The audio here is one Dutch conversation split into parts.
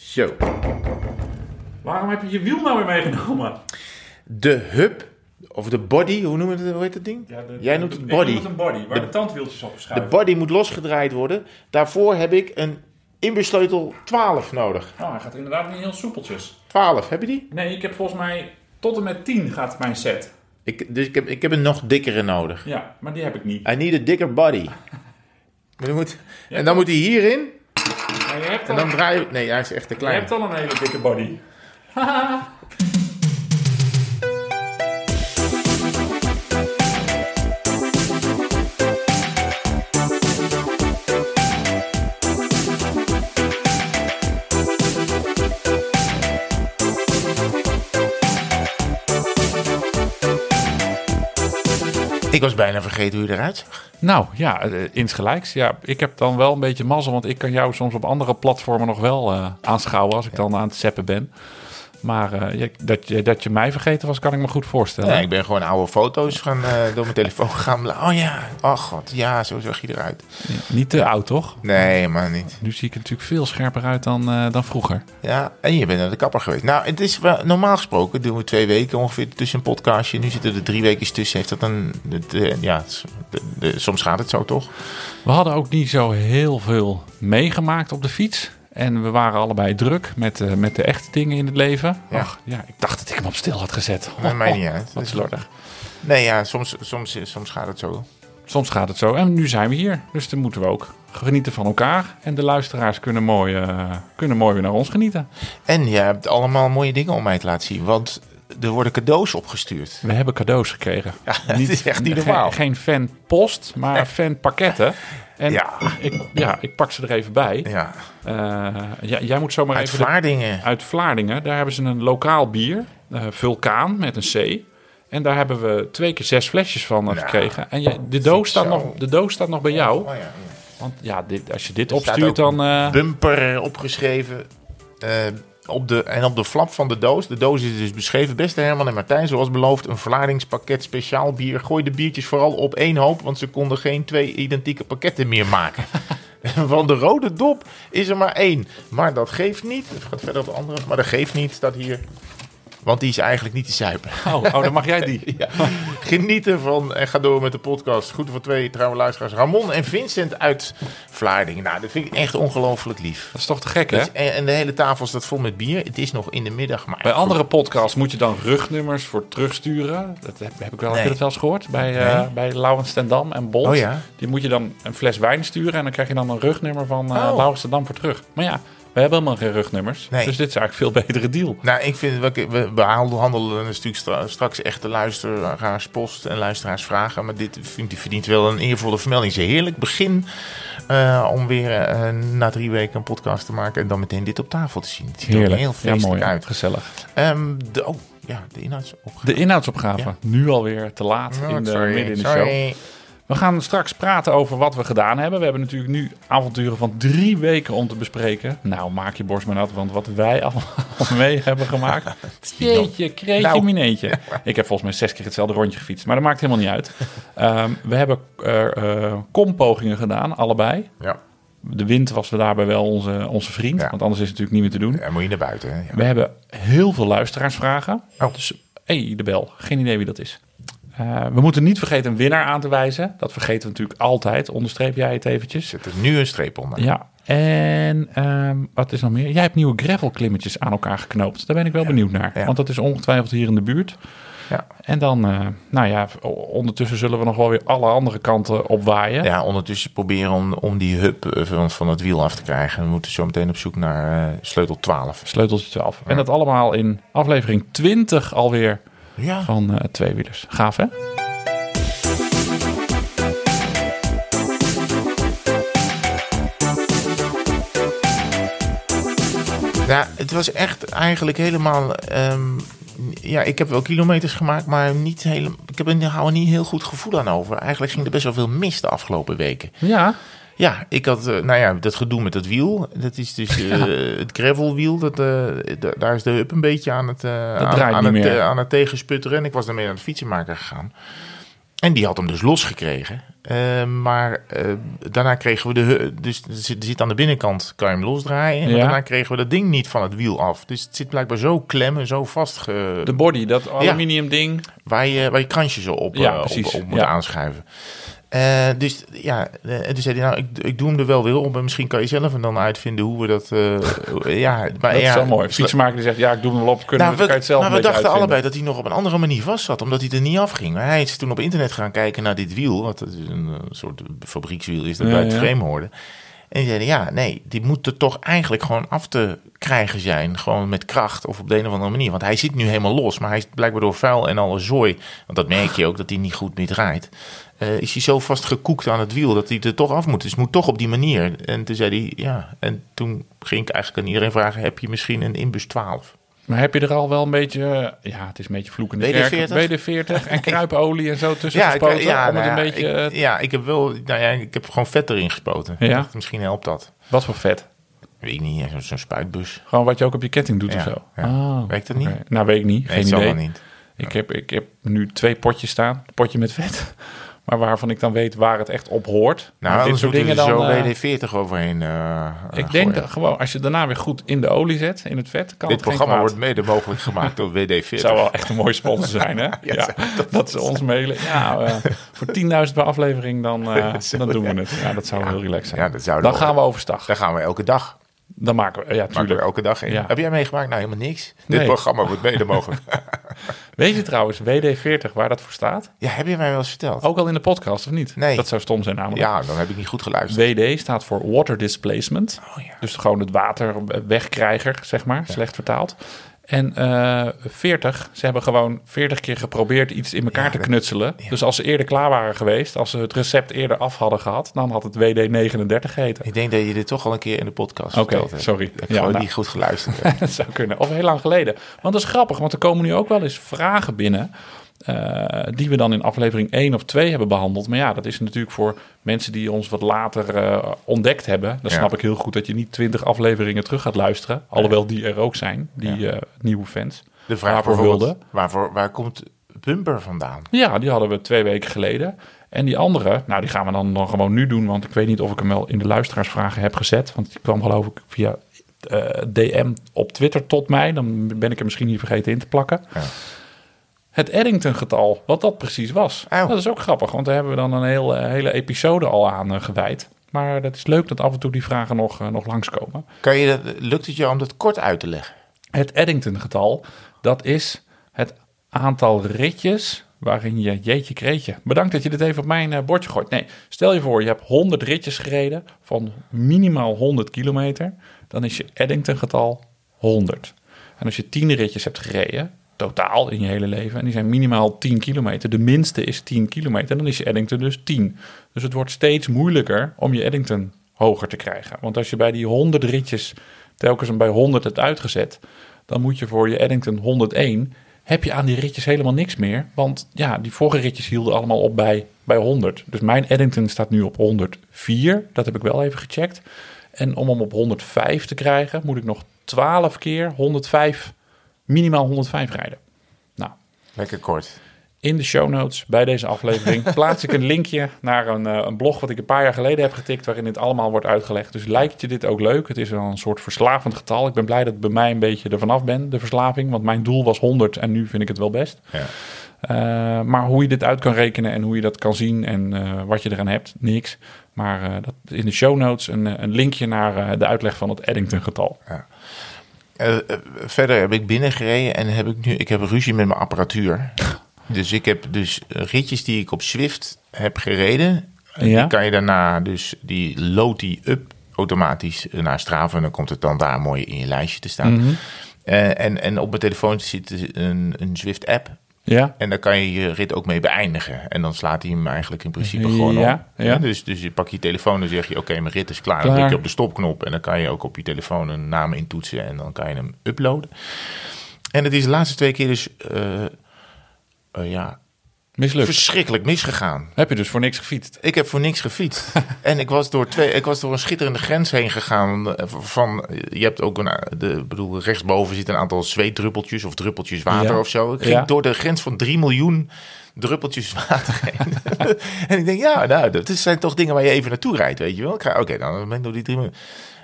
Zo. Waarom heb je je wiel nou weer meegenomen? De hub, of de body, hoe, noem je het, hoe heet dat ding? Ja, de- Jij noemt het ik body. noem het een body, waar De- de, tandwieltjes op De schuiven. body moet losgedraaid worden. Daarvoor heb ik een inbesleutel 12 nodig. Oh, hij gaat inderdaad niet heel soepeltjes. 12, heb je die? Nee, ik heb volgens mij tot en met 10 gaat mijn set. Ik, dus ik heb, ik heb een nog dikkere nodig. Ja, maar die heb ik niet. I need a dicker body. Maar dan moet, en dan moet hij hierin. Je hebt En al, dan draai je... Nee, hij is echt te je klein. hebt al een hele dikke body. Ik was bijna vergeten hoe je eruit zag. Nou ja, eh, insgelijks. Ja, ik heb dan wel een beetje mazzel, want ik kan jou soms op andere platformen nog wel eh, aanschouwen als ik dan aan het zeppen ben. Maar eh, ja, dat, je, dat je mij vergeten was, kan ik me goed voorstellen. Ja, ik ben gewoon oude foto's gaan, eh, door mijn telefoon gaan. Oh ja, oh god, ja, zo zag je eruit. Niet te oud, toch? Nee, maar niet. Nu zie ik er natuurlijk veel scherper uit dan, eh, dan vroeger. Ja, en je bent naar de kapper geweest. Nou, het is wel, normaal gesproken doen we twee weken ongeveer tussen een podcastje. Nu zitten er drie weken tussen. Heeft dat eh, ja, de- soms gaat het zo toch? We hadden ook niet zo heel veel meegemaakt op de fiets. En we waren allebei druk met, eh, met de echte dingen in het leven. Ja. Ach, ja, ik dacht dat ik hem op stil had gezet. Dat maakt niet uit. Wat slordig. Nee, ja, soms, soms, soms gaat het zo. Soms gaat het zo. En nu zijn we hier. Dus dan moeten we ook genieten van elkaar. En de luisteraars kunnen mooi, eh, kunnen mooi weer naar ons genieten. En je hebt allemaal mooie dingen om mij te laten zien. Want er worden cadeaus opgestuurd. We hebben cadeaus gekregen. Ja, het is echt niet normaal. Geen, geen fanpost, maar fanpakketten. En Ja. Ik, ja, ik pak ze er even bij. Ja, ja, jij moet zomaar uit even... de- Vlaardingen. uit Vlaardingen. Daar hebben ze een lokaal bier, eh, Vulkaan met een C. En daar hebben we twee keer zes flesjes van eh, gekregen. En je, de, doos staat zo. nog, de doos staat nog bij jou. Oh, ja. Want ja, dit, als je dit Er opstuurt, dan... bumper opgeschreven. eh, op de, en op de flap van de doos. De doos is dus beschreven. Beste Herman en Martijn, zoals beloofd, een Vlaardingspakket speciaal bier. Gooi de biertjes vooral op één hoop, want ze konden geen twee identieke pakketten meer maken. Van de rode dop is er maar één. Maar dat geeft niet. Het gaat verder op de andere. Maar dat geeft niet, staat hier. Want die is eigenlijk niet te zuipen. oh, oh, dan mag jij die. Ja. Geniet ervan en ga door met de podcast. Goed voor twee trouwe luisteraars. Ramon en Vincent uit Vlaardingen. Nou, dat vind ik echt ongelooflijk lief. Dat is toch te gek, hè? En, de hele tafel staat vol met bier. Het is nog in de middag, maar... Bij andere podcasts moet je dan rugnummers voor terugsturen. Dat heb, heb ik wel, heb Nee. je dat wel eens gehoord? Bij, eh Nee. bij Laurens ten Dam en Bolt. Oh ja? Die moet je dan een fles wijn sturen en dan krijg je dan een rugnummer van eh Oh. Ten Dam voor terug. Maar ja, we hebben helemaal geen rugnummers. Nee. Dus dit is eigenlijk een veel betere deal. Nou, ik vind, we, we behandelen natuurlijk stra- straks echte luisteraarspost en luisteraarsvragen. Maar dit vind, die verdient wel een eervolle vermelding. Het is een heerlijk begin eh, om weer eh, na drie weken een podcast te maken. En dan meteen dit op tafel te zien. Het ziet er ook heel ja, feestelijk mooi. uit. Gezellig. Ehm, de, oh, ja, de inhoudsopgave. De inhoudsopgave. Ja. Nu alweer te laat Oh, in de, sorry, midden in de show. We gaan straks praten over wat we gedaan hebben. We hebben natuurlijk nu avonturen van drie weken om te bespreken. Nou, maak je borst maar nat, want wat wij allemaal mee hebben gemaakt. Jeetje, kreetje, Nou. mineetje. Ik heb volgens mij zes keer hetzelfde rondje gefietst, maar dat maakt helemaal niet uit. Ehm, we hebben eh, eh, kompogingen gedaan, allebei. Ja, De wind was daarbij wel onze, onze vriend, Ja. want anders is het natuurlijk niet meer te doen. dan moet je naar buiten. Hè? Ja. We hebben heel veel luisteraarsvragen. Oh. Dus, hey, de bel. Geen idee wie dat is. Eh, we moeten niet vergeten een winnaar aan te wijzen. Dat vergeten we natuurlijk altijd. Onderstreep jij het eventjes. Zet er nu een streep onder. Ja. En ehm, wat is nog meer? Jij hebt nieuwe gravelklimmetjes aan elkaar geknoopt. Daar ben ik wel benieuwd naar. Ja. Want dat is ongetwijfeld hier in de buurt. Ja. En dan, eh, nou ja, ondertussen zullen we nog wel weer alle andere kanten opwaaien. Ja, ondertussen proberen om, om die hub eh, van, van het wiel af te krijgen. We moeten zo meteen op zoek naar sleutel 12. Sleuteltje 12. En dat allemaal in aflevering 20 alweer Ja, van eh Tweewielers. Gaaf hè? Ja, het was echt eigenlijk helemaal. ehm, ja, ik heb wel kilometers gemaakt, maar niet helemaal. Ik heb er er niet heel goed gevoel aan over. Eigenlijk ging er best wel veel mis de afgelopen weken. Ja. Ja, ik had, eh, nou ja, dat gedoe met dat wiel. Dat is dus eh, het gravelwiel. Dat, eh, da- daar is de hub een beetje aan het, eh, aan, aan het, aan het tegensputteren. En ik was daarmee naar de fietsenmaker gegaan. En die had hem dus losgekregen. Uh, maar uh, daarna kregen we de... Dus er zit, aan de binnenkant, kan je hem losdraaien. En Ja. daarna kregen we dat ding niet van het wiel af. Dus het zit blijkbaar zo klem en zo vast... De body, dat aluminium ding. waar, je, waar je kransje zo op, Ja, op, moet Ja. aanschuiven. Eh, dus ja, eh, en toen zei hij, nou, ik, ik doe hem er wel weer op. En misschien kan je zelf er dan uitvinden hoe we dat... eh, ja, maar Dat ja, is wel mooi. Fietsenmaker die zegt, ja, ik doe hem wel op. Kunnen nou, we, we, kan je het zelf maar een we dachten uitvinden. allebei dat hij nog op een andere manier vast zat, omdat hij er niet afging. Maar hij is toen op internet gaan kijken naar dit wiel, wat een eh, soort fabriekswiel is dat Ja, bij het ja. frame hoorde. En die zeiden, ja, nee, die moet er toch eigenlijk gewoon af te krijgen zijn. Gewoon met kracht of op de een of andere manier. Want hij zit nu helemaal los, maar hij is blijkbaar door vuil en alle zooi. Want dat merk je ook, dat hij niet goed meer draait. Eh, is hij zo vast gekoekt aan het wiel dat hij er toch af moet. Dus het moet toch op die manier. En toen zei hij, ja. En toen ging ik eigenlijk aan iedereen vragen, heb je misschien een Inbus 12? Maar heb je er al wel een beetje, eh, ja, het is een beetje vloekende WD-40? kerk. WD-40 en kruipolie en zo tussen ik- gespoten. om het nou een ja, beetje, ik, eh, ja, ik heb wel, nou ja, ik heb gewoon vet erin gespoten. Ja? Ik dacht, misschien helpt dat. wat voor vet. Weet ik niet, zo- zo'n spuitbus. Gewoon wat je ook op je ketting doet Ja, of zo. ja. Ah, Werkt dat niet? Nou, weet ik niet. Geen idee. niet. Ik, heb, ik heb nu twee potjes staan. Een potje met vet. Maar waarvan ik dan weet waar het echt op hoort. Nou, dit soort dingen dan... zo eh, WD-40 overheen eh, ik denk dat gewoon, als je daarna weer goed in de olie zet, in het vet, kan Dit het geen programma wordt mede mogelijk gemaakt door WD-40. zou wel echt een mooie sponsor zijn, hè? ja, dat, ze ons mailen. Ja, eh, voor 10.000 per aflevering, dan, eh, Zo, dan doen ja. we het. Ja, dat zou heel relaxed zijn. Ja, dat zou dan gaan we overstag. Daar gaan we elke dag. Dan maken we, ja, Maken we tuurlijk. elke dag in. Heb jij meegemaakt? Nou, helemaal niks. Nee. Dit programma wordt mede mogelijk. Weet je trouwens, WD-40, waar dat voor staat? ja, heb je mij wel eens verteld? Ook al in de podcast, of niet? Nee. Dat zou stom zijn namelijk. Ja, dan heb ik niet goed geluisterd. WD staat voor Water Displacement. Oh ja. Dus gewoon het water wegkrijger, zeg maar, slecht vertaald. En eh 40, ze hebben gewoon 40 keer geprobeerd iets in elkaar Ja, te knutselen. Dus als ze eerder klaar waren geweest, als ze het recept eerder af hadden gehad, dan had het WD-39 geheten. Ik denk dat je dit toch al een keer in de podcast Oké, hebt. sorry. Ik Ja, gewoon nou. niet goed geluisterd heb. Dat zou kunnen. Of heel lang geleden. Want dat is grappig, want er komen nu ook wel eens vragen binnen. Eh, die we dan in aflevering 1 of 2 hebben behandeld. Maar ja, dat is natuurlijk voor mensen die ons wat later eh, ontdekt hebben. Dan Ja. snap ik heel goed dat je niet 20 afleveringen terug gaat luisteren. Alhoewel die er ook zijn, die eh, nieuwe fans. De vraag Waarvoor? Waarvoor, waar komt Bumper vandaan? Ja, die hadden we twee weken geleden. En die andere, nou die gaan we dan, dan gewoon nu doen. Want ik weet niet of ik hem wel in de luisteraarsvragen heb gezet. Want die kwam geloof ik via DM op Twitter tot mij. Dan ben ik er misschien niet vergeten in te plakken. Ja. Het Eddington-getal, wat dat precies was. Oh. Dat is ook grappig, want daar hebben we dan een heel, eh, hele episode al aan eh, gewijd. Maar dat is leuk dat af en toe die vragen nog, eh, nog langskomen. Kan je dat, lukt het je om dat kort uit te leggen? Het Eddington-getal, dat is het aantal ritjes waarin je, jeetje kreetje, bedankt dat je dit even op mijn bordje gooit. Nee, stel je voor, je hebt 100 ritjes gereden van minimaal 100 kilometer, dan is je Eddington-getal 100. En als je 10 ritjes hebt gereden, totaal in je hele leven, en die zijn minimaal 10 kilometer, de minste is 10 kilometer, dan is je Eddington dus 10. Dus het wordt steeds moeilijker om je Eddington hoger te krijgen. Want als je bij die 100 ritjes telkens hem bij 100 hebt uitgezet, dan moet je voor je Eddington 101, heb je aan die ritjes helemaal niks meer. Want ja, die vorige ritjes hielden allemaal op bij, bij 100. Dus mijn Eddington staat nu op 104, dat heb ik wel even gecheckt. En om hem op 105 te krijgen, moet ik nog 12 keer 105, minimaal 105 rijden. Nou, Lekker kort. in de show notes bij deze aflevering plaats ik een linkje naar een, eh, een blog wat ik een paar jaar geleden heb getikt, waarin dit allemaal wordt uitgelegd. Dus lijkt je dit ook leuk? Het is wel een soort verslavend getal. Ik ben blij dat ik bij mij een beetje er vanaf ben, de verslaving. Want mijn doel was 100 en nu vind ik het wel best. Ja. Eh, maar hoe je dit uit kan rekenen en hoe je dat kan zien en eh, wat je eraan hebt, niks. Maar dat, in de show notes een, een linkje naar de uitleg van het Eddington-getal. Eh, eh, verder heb ik binnengereden en heb ik nu ik heb ruzie met mijn apparatuur. Dus ik heb dus ritjes die ik op Swift heb gereden. Ja. Die kan je daarna dus die load die up automatisch naar Strava en dan komt het dan daar mooi in je lijstje te staan. Mhm. Eh, en, en op mijn telefoon zit een, een Zwift app. Ja, En daar kan je je rit ook mee beëindigen. En dan slaat hij hem eigenlijk in principe gewoon op. ja. Dus, dus je pakt je telefoon en zeg je... oké, mijn rit is klaar. Dan druk je op de stopknop... en dan kan je ook op je telefoon een naam intoetsen... en dan kan je hem uploaden. En het is de laatste twee keer dus... eh, eh, ja, mislukt. verschrikkelijk misgegaan. Heb je dus voor niks gefietst? Ik heb voor niks gefietst. en ik was, door twee, ik was door een schitterende grens heen gegaan. eh, Van, je hebt ook een, de, ik bedoel, rechtsboven zit een aantal zweetdruppeltjes of druppeltjes water Ja. of zo. Ik ging Ja. door de grens van 3 miljoen druppeltjes water heen. en ik denk, ja, nou, dat zijn toch dingen waar je even naartoe rijdt, weet je wel. Oké, dan ben ik door die drie minuten.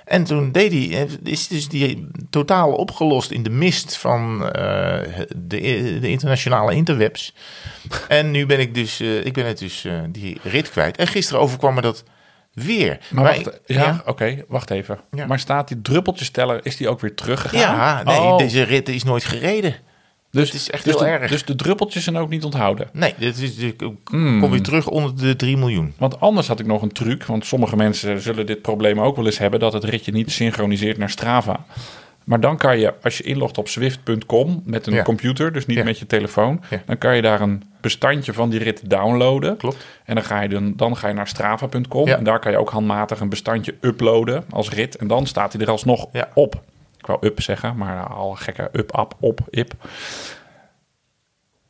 En toen deed hij, is dus die totaal opgelost in de mist van eh, de, de internationale interwebs. En nu ben ik dus, eh, ik ben het dus eh, die rit kwijt. En gisteren overkwam me dat weer. Maar, Maar wacht, ik- ja, oké, wacht even. Ja. Maar staat die druppeltjesteller, is die ook weer teruggegaan? Ja, nee, Oh, deze rit is nooit gereden. Dus, het is echt dus heel de, erg. Dus de druppeltjes zijn ook niet onthouden. Nee, dit is, ik kom Hmm. weer terug onder de 3 miljoen. Want anders had ik nog een truc, want sommige mensen zullen dit probleem ook wel eens hebben, dat het ritje niet synchroniseert naar Strava. Maar dan kan je, als je inlogt op Swift.com met een Ja. computer, dus niet Ja. met je telefoon, Ja. dan kan je daar een bestandje van die rit downloaden. Klopt. En dan ga je, dan, dan ga je naar strava.com en daar kan je ook handmatig een bestandje uploaden als rit. En dan staat hij er alsnog op. Ik wou up zeggen, maar al gekke up, up, op, ip.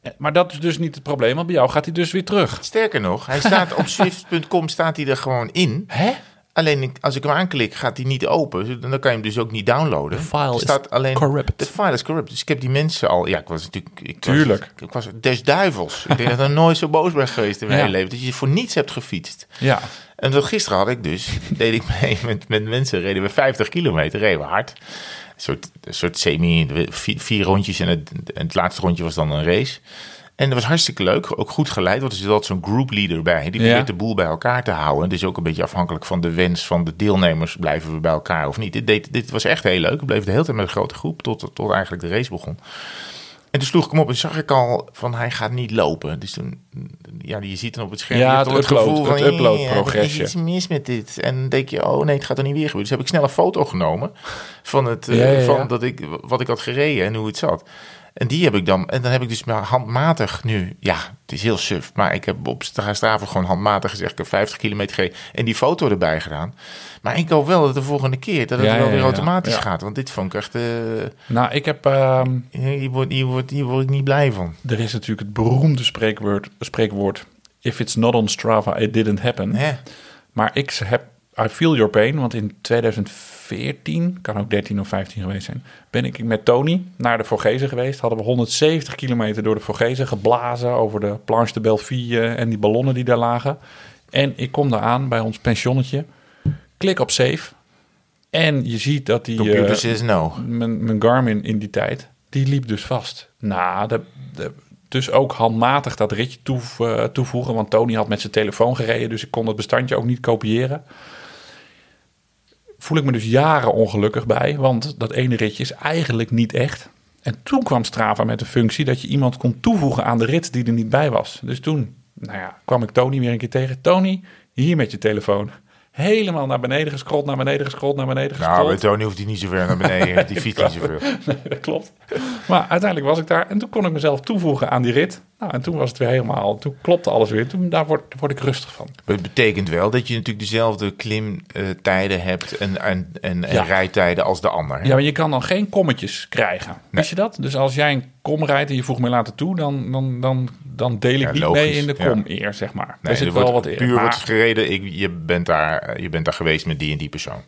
Eh, Maar dat is dus niet het probleem, want bij jou gaat hij dus weer terug. Sterker nog, hij staat op swift.com staat hij er gewoon in. Hè? Alleen als ik hem aanklik, gaat hij niet open. Dan kan je hem dus ook niet downloaden. The file er is staat alleen corrupt. De file is corrupt. Dus ik heb die mensen al. Ja, ik was natuurlijk. Ik Tuurlijk. Was, ik was des duivels. ik denk dat ik nooit zo boos ben geweest in mijn Ja. hele leven. Dat je voor niets hebt gefietst. Ja. En gisteren had ik dus. deed ik mee met, met mensen. Reden we 50 kilometer. Reden we hard. Een soort, een soort semi. Vier, vier rondjes. En het, en het laatste rondje was dan een race. En dat was hartstikke leuk. Ook goed geleid. Want er zit altijd zo'n group leader bij. Die Ja. probeert de boel bij elkaar te houden. Het is ook een beetje afhankelijk van de wens van de deelnemers. Blijven we bij elkaar of niet. Dit, deed, dit was echt heel leuk. We bleven de hele tijd met een grote groep. Tot, tot eigenlijk de race begon. En toen sloeg ik hem op en zag ik al van hij gaat niet lopen. Dus toen, ja, je ziet dan op het scherm Ja, het al upload- het van, upload "Eh, Er progresje." is iets mis met dit. En dan denk je, oh nee, het gaat er niet weer gebeuren. Dus heb ik snel een foto genomen van, het, eh, Ja, ja, ja. van dat ik, wat ik had gereden en hoe het zat. En die heb ik dan, en dan heb ik dus maar handmatig nu, ja, het is heel suf, maar ik heb op Stra- Strava gewoon handmatig gezegd, ik heb 50 kilometer gereden en die foto erbij gedaan. Maar ik hoop wel dat de volgende keer dat het Ja, wel weer ja, automatisch ja. gaat, want dit vond ik echt, eh, Nou, ik heb... ehm, hier, word, hier, word, hier word ik niet blij van. er is natuurlijk het beroemde spreekwoord, spreekwoord... If it's not on Strava, it didn't happen. Hè? Maar ik heb... I feel your pain, want in 2014, kan ook 13 of 15 geweest zijn... ben ik met Tony naar de Vorgezen geweest. Hadden we 170 kilometer door de Vorgezen geblazen... over de Planche de Belleville en die ballonnen die daar lagen. En ik kom daar aan bij ons pensionnetje. Klik op save. En je ziet dat die... Eh, no. mijn, Garmin in die tijd, die liep dus vast. Nou, de, de- dus ook handmatig dat ritje eh, toevoegen. Want Tony had met zijn telefoon gereden, dus ik kon het bestandje ook niet kopiëren. Voel ik me dus jaren ongelukkig bij, want dat ene ritje is eigenlijk niet echt. En toen kwam Strava met de functie dat je iemand kon toevoegen aan de rit die er niet bij was. Dus toen, nou ja, kwam ik Tony weer een keer tegen. Tony, hier met je telefoon. Helemaal naar beneden gescrolld, naar beneden gescrolld, naar beneden Nou, gescrolld. bij Tony hoeft hij niet zo ver naar beneden. Die fietst niet zoveel. Nee, dat klopt. Maar uiteindelijk was ik daar en toen kon ik mezelf toevoegen aan die rit. Nou, en toen was het weer helemaal, toen klopte alles weer. Toen, daar word, word ik rustig van. Maar Het betekent wel dat je natuurlijk dezelfde klimtijden hebt en, en, en, en Ja. rijtijden als de ander. hè? Ja, maar je kan dan geen kommetjes krijgen. Wist je dat? Dus als jij een kom rijdt en je voegt mij later toe, dan, dan, dan, dan deel ik Ja, niet logisch, mee in de ja. kom eer, zeg maar. Nee, er zit er wel wat puur Maar wordt gereden. Ik, je, bent daar, je bent daar geweest met die en die persoon.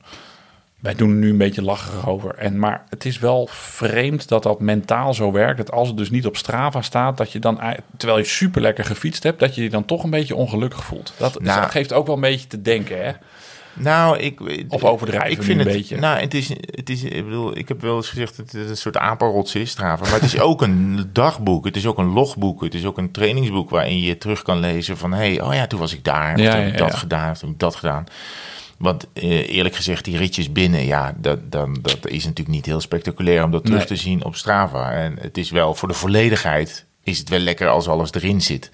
wij doen er nu een beetje lacherig over. En, maar het is wel vreemd dat dat mentaal zo werkt. Dat als het dus niet op Strava staat, dat je dan, terwijl je super lekker gefietst hebt, dat je je dan toch een beetje ongelukkig voelt. Dat, Nou. dat geeft ook wel een beetje te denken, hè? Nou, ik... Of overdrijven ik vind een het, beetje? Nou, het is, het is... Ik bedoel, ik heb wel eens gezegd dat het een soort apenrots is, Strava. Maar het is ook een dagboek. Het is ook een logboek. Het is ook een trainingsboek waarin je terug kan lezen van... Hé, hey, oh ja, toen was ik daar. Of Ja, toen heb ik dat gedaan. Of toen heb ik dat gedaan. Want eh, eerlijk gezegd, die ritjes binnen, ja, dat, dan, dat is natuurlijk niet heel spectaculair om dat terug Nee. te zien op Strava. En het is wel voor de volledigheid is het wel lekker als alles erin zit.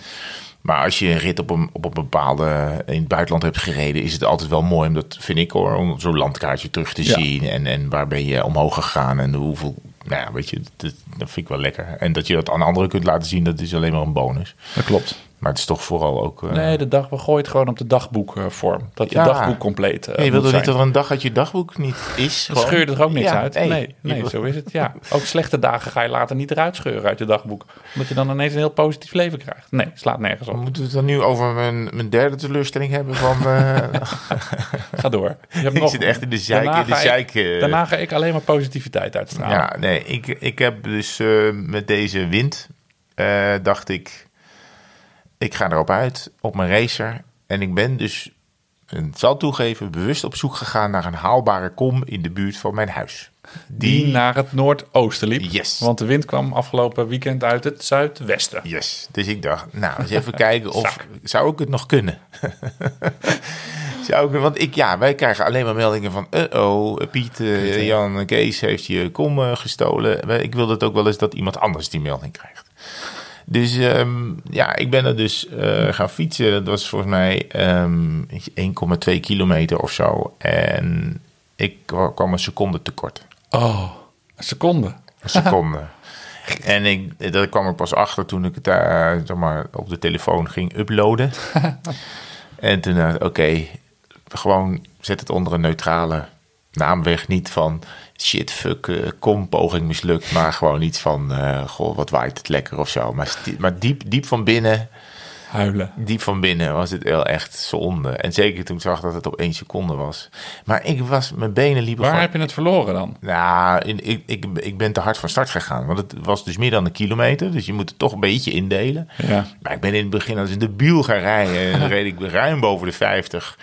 Maar als je een rit op een, op een bepaalde in het buitenland hebt gereden, is het altijd wel mooi. Om dat vind ik hoor, om zo'n landkaartje terug te Ja. zien. En, en waar ben je omhoog gegaan en hoeveel. Nou ja, weet je, dat, dat vind ik wel lekker. En dat je dat aan anderen kunt laten zien, dat is alleen maar een bonus. Dat klopt. Maar het is toch vooral ook. eh, Nee, de dag, we gooien het gewoon op de dagboekvorm. Dat je Ja. dagboek compleet eh, Ja, je toch niet dat er een dag uit je dagboek niet is? Dan scheur je er ook niks Ja, uit. nee, nee wil- zo is het. Ja. Ook slechte dagen ga je later niet eruit scheuren uit je dagboek. Omdat je dan ineens een heel positief leven krijgt. Nee, slaat nergens op. Moeten we het dan nu over mijn, mijn derde teleurstelling hebben van... eh, Ga door. Je hebt ik nog- zit echt in de zeik. Daarna In de ga ik- zeik Daarna ga ik alleen maar positiviteit uitstralen. Ja, nee, ik, ik heb dus eh, met deze wind, eh, dacht ik, ik ga erop uit, op mijn racer. En ik ben dus, en zal toegeven, bewust op zoek gegaan naar een haalbare kom in de buurt van mijn huis. Die naar het noordoosten liep. Yes. Want de wind kwam afgelopen weekend uit het zuidwesten. Yes. Dus ik dacht, nou, eens even kijken of zou ik het nog kunnen. zou ik, want ik, ja, wij krijgen alleen maar meldingen van, uh-oh, Piet, eh, Jan, Kees heeft je kom eh, gestolen. Ik wilde het ook wel eens dat iemand anders die melding krijgt. Dus ehm, ja, ik ben er dus eh, gaan fietsen. Dat was volgens mij ehm 1,2 kilometer of zo. En ik kwa- kwam een seconde tekort. Oh, een seconde. Een seconde. en ik, daar kwam ik pas achter toen ik het daar zeg maar, op de telefoon ging uploaden. en toen dacht ik, oké, gewoon zet het onder een neutrale naam weg. Niet van shit, fuck, eh, kom, poging mislukt. Maar gewoon iets van, eh, goh, wat waait het lekker of zo. Maar, maar diep, diep van binnen, Huilen. diep van binnen was het wel echt zonde. En zeker toen ik zag dat het op één seconde was. Maar ik was, mijn benen liepen Waar gewoon... heb je het verloren dan? Nou, ik, ik, ik ben te hard van start gegaan. Want het was dus meer dan een kilometer. Dus je moet het toch een beetje indelen. Ja. Maar ik ben in het begin als in de biel gaan rijden. En dan reed ik ruim boven de 50.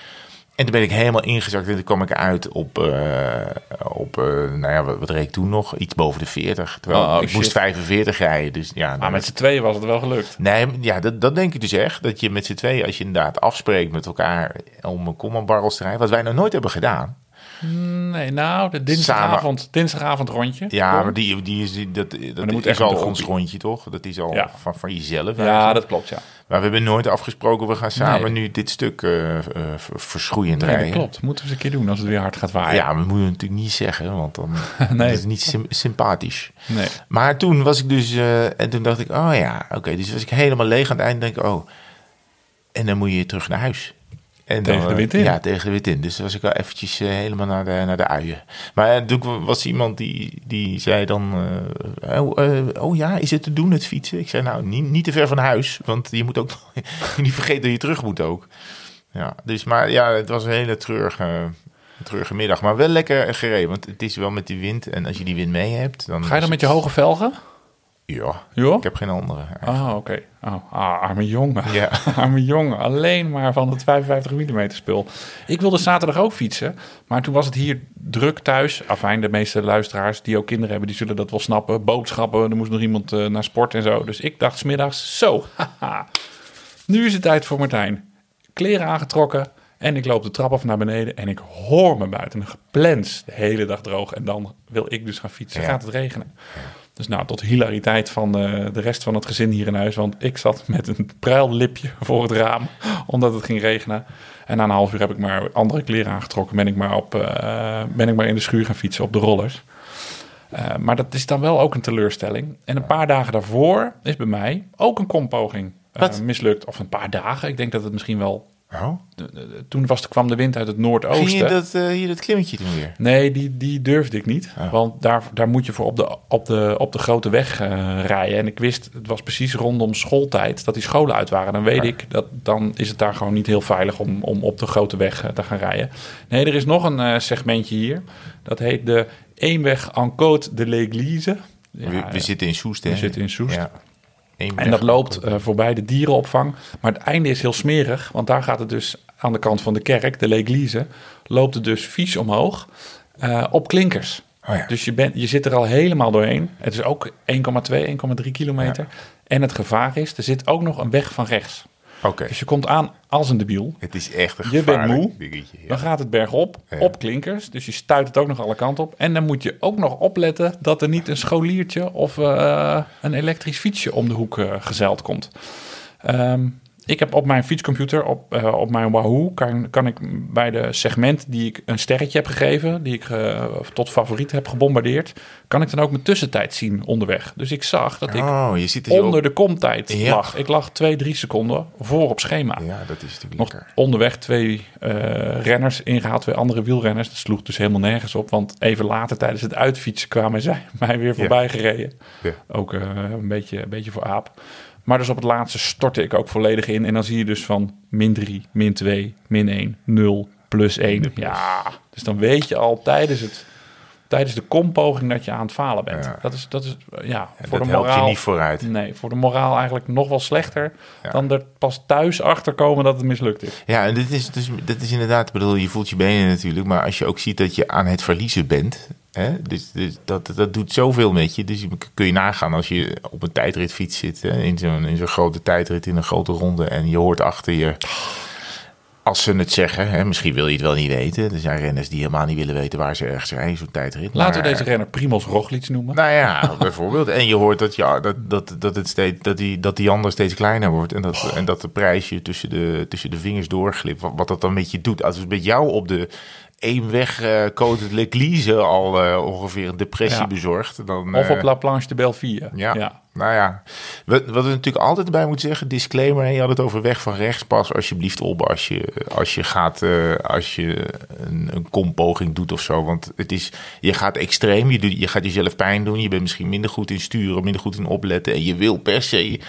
En toen ben ik helemaal ingezakt. En toen kwam ik uit op, eh, op eh, nou ja, wat, wat reed ik toen nog? Iets boven de 40. Terwijl Oh, ik shit. moest 45 rijden. Dus ja, Maar met z'n tweeën was het wel gelukt. Nee, ja, dat, dat denk ik dus echt. Dat je met z'n tweeën, als je inderdaad afspreekt met elkaar om een commanbarrels te rijden. Wat wij nog nooit hebben gedaan. Nee, nou, de dinsdagavond, dinsdagavond rondje. Ja, Kom. maar die, die is, die- dat, dat moet is al ons rondje, toch? Dat is al Ja. van, van jezelf. Ja, eigenlijk. dat klopt, ja. Maar we hebben nooit afgesproken, we gaan samen Nee. nu dit stuk eh, ver- verschroeiend Nee, rijden. dat klopt. Moeten we eens een keer doen als het weer hard gaat waaien. Ja, we moeten het natuurlijk niet zeggen, want dan Nee. dat is niet sym- sympathisch. Nee. Maar toen was ik dus, eh, en toen dacht ik, oh ja, oké, dus was ik helemaal leeg aan het eind. Denk ik, oh, en dan moet je terug naar huis. En Tegen dan, de eh, wind in. Ja, tegen de wind in. Dus was ik wel eventjes eh, helemaal naar de, naar de uien. Maar eh, toen was iemand die, die zei dan, eh, oh, eh, oh ja, is het te doen, het fietsen? Ik zei, nou, niet, niet te ver van huis, want je moet ook niet vergeten dat je terug moet ook. Ja, dus, maar ja, het was een hele treurige, treurige middag. Maar wel lekker gereden, want het is wel met die wind. En als je die wind mee hebt, dan... Ga je dan met je hoge velgen? Ja, Ja? ik heb geen andere. Ah, oké. Oh, ah, arme jongen. Ja. arme jongen. Alleen maar van het 55 mm spul. Ik wilde zaterdag ook fietsen. Maar toen was het hier druk thuis. Afijn, de meeste luisteraars die ook kinderen hebben, die zullen dat wel snappen. Boodschappen, er moest nog iemand eh, naar sport en zo. Dus ik dacht smiddags, zo, haha. Nu is het tijd voor Martijn. Kleren aangetrokken. En ik loop de trap af naar beneden en ik hoor me buiten. Een geplens de hele dag droog. En dan wil ik dus gaan fietsen. Ja. Gaat het regenen. Dus nou, tot hilariteit van eh, de rest van het gezin hier in huis. Want ik zat met een pruillipje voor het raam, omdat het ging regenen. En na een half uur heb ik maar andere kleren aangetrokken. Ben ik maar, op, eh, ben ik maar in de schuur gaan fietsen op de rollers. Eh, maar dat is dan wel ook een teleurstelling. En een paar dagen daarvoor is bij mij ook een kompoging mislukt. Of een paar dagen. Ik denk dat het misschien wel... Oh. Toen was, kwam de wind uit het noordoosten. Ging je dat, eh, hier dat klimmetje doen weer? Nee, die, die durfde ik niet. Oh. Want daar, daar moet je voor op de, op de, op de grote weg eh, rijden. En ik wist, het was precies rondom schooltijd dat die scholen uit waren. Dan weet ik dat dan is het daar gewoon niet heel veilig om, om op de grote weg eh, te gaan rijden. Nee, er is nog een segmentje hier. Dat heet de Eenweg en Côte de l'Église. Ja, we, we zitten in Soest, hè? we zitten in Soest. Ja. En dat loopt eh, voorbij de dierenopvang. Maar het einde is heel smerig. Want daar gaat het dus aan de kant van de kerk, de L'Église, loopt het dus vies omhoog eh, op klinkers. Oh ja. Dus je, bent, je zit er al helemaal doorheen. Het is ook 1,2, 1,3 kilometer. En het gevaar is, er zit ook nog een weg van rechts. Dus je komt aan als een debiel. Het is echt een Je bent moe. dingetje. Ja. Dan gaat het bergop, Ja. op klinkers. Dus je stuit het ook nog alle kanten op. En dan moet je ook nog opletten dat er niet een scholiertje of eh, een elektrisch fietsje om de hoek eh, gezeild komt. Ehm, ik heb op mijn fietscomputer, op, eh, op mijn Wahoo, kan, kan ik bij de segment die ik een sterretje heb gegeven, die ik eh, tot favoriet heb gebombardeerd, kan ik dan ook mijn tussentijd zien onderweg. Dus ik zag dat ik Oh, je zo onder de komtijd Ja. lag. Ik lag twee, drie seconden voor op schema Ja, dat is natuurlijk nog lekker. onderweg twee eh, renners ingehaald, twee andere wielrenners. Dat sloeg dus helemaal nergens op, want even later tijdens het uitfietsen kwamen zij mij weer voorbij gereden. Ja. Ook een, beetje, een beetje voor aap. Maar dus op het laatste stortte ik ook volledig in. En dan zie je dus van min 3, min 2, min 1, 0, plus 1. Ja, dus dan weet je al tijdens het tijdens de kompoging dat je aan het falen bent. Ja. Dat is, dat is ja, En voor dat de helpt moraal... je niet vooruit. Nee, voor de moraal eigenlijk nog wel slechter Ja. dan er pas thuis achter komen dat het mislukt is. Ja, en dit is, dus, dit is inderdaad, bedoel, je voelt je benen natuurlijk, maar als je ook ziet dat je aan het verliezen bent, hè, dus, dus dat, dat doet zoveel met je. Dus kun je nagaan als je op een tijdritfiets zit, hè, in zo'n in zo'n grote tijdrit, in een grote ronde, en je hoort achter je, als ze het zeggen, hè, misschien wil je het wel niet weten. Er zijn renners die helemaal niet willen weten waar ze ergens rijden, zo'n tijdrit. Laten we deze renner Primoz Roglic noemen. nou ja, bijvoorbeeld. En je hoort dat, ja, dat, dat, dat, het steeds, dat, die, dat die ander steeds kleiner wordt. En dat, en dat de prijsje tussen de, tussen de vingers doorglipt. Wat, wat dat dan met je doet. Als het met jou op de eenweg eh Côte de l'Église al eh, ongeveer een depressie Ja. bezorgt. Dan, Of eh, op La Planche de Belleville. ja. Nou ja, wat, wat we natuurlijk altijd bij moeten zeggen, disclaimer, je had het over weg van rechts, pas alsjeblieft op als je, als je gaat, eh, als je een, een kompoging doet of zo. Want het is, je gaat extreem, je, doet, je gaat jezelf pijn doen, je bent misschien minder goed in sturen, minder goed in opletten en je wil per se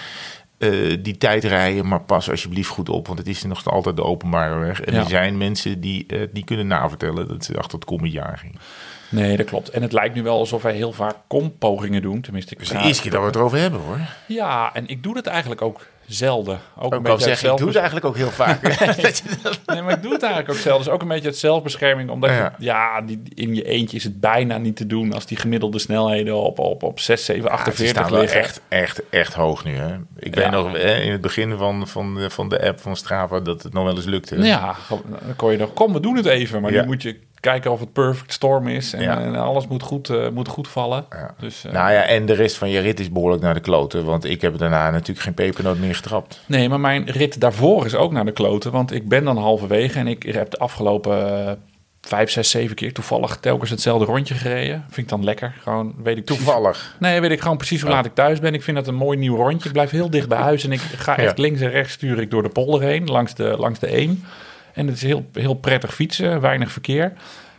eh, die tijd rijden, maar pas alsjeblieft goed op, want het is nog altijd de openbare weg. En Ja. er zijn mensen die, eh, die kunnen navertellen dat ze achter het kommetjaar gingen. Nee, dat klopt. En het lijkt nu wel alsof wij heel vaak kompogingen doen. Tenminste, ik Dus de eerste keer dat we het erover hebben hoor. Ja, en ik doe dat eigenlijk ook zelden. Ook, een beetje zeggen, ik doe het eigenlijk ook heel vaak. Nee, maar ik doe het eigenlijk ook zelden. Dus ook een beetje uit zelfbescherming. Omdat Ja. je, ja, die, in je eentje is het bijna niet te doen als die gemiddelde snelheden op, op, op 6, 7, Ja, ze 48 staan wel liggen. echt, echt, echt hoog nu. Hè? Ik Ja. weet nog hè, in het begin van, van, de, van de app van Strava dat het nog wel eens lukte. Ja, dan kon je nog, kom, we doen het even. Maar Ja. nu moet je kijken of het perfect storm is. En, Ja. en alles moet goed, eh, moet goed vallen. Ja. Dus, eh, Nou ja, en de rest van je rit is behoorlijk naar de kloten. Want ik heb daarna natuurlijk geen pepernoot meer getrapt. Nee, maar mijn rit daarvoor is ook naar de kloten. Want ik ben dan halverwege en ik heb de afgelopen eh, vijf, zes, zeven keer toevallig telkens hetzelfde rondje gereden. Vind ik dan lekker. Gewoon weet ik precies- Toevallig. Nee, weet ik gewoon precies hoe laat ik thuis ben. Ik vind dat een mooi nieuw rondje. Ik blijf heel dicht bij huis en ik ga echt Ja. links en rechts stuur ik door de polder heen, langs de, langs de Eem. En het is heel, heel prettig fietsen, weinig verkeer.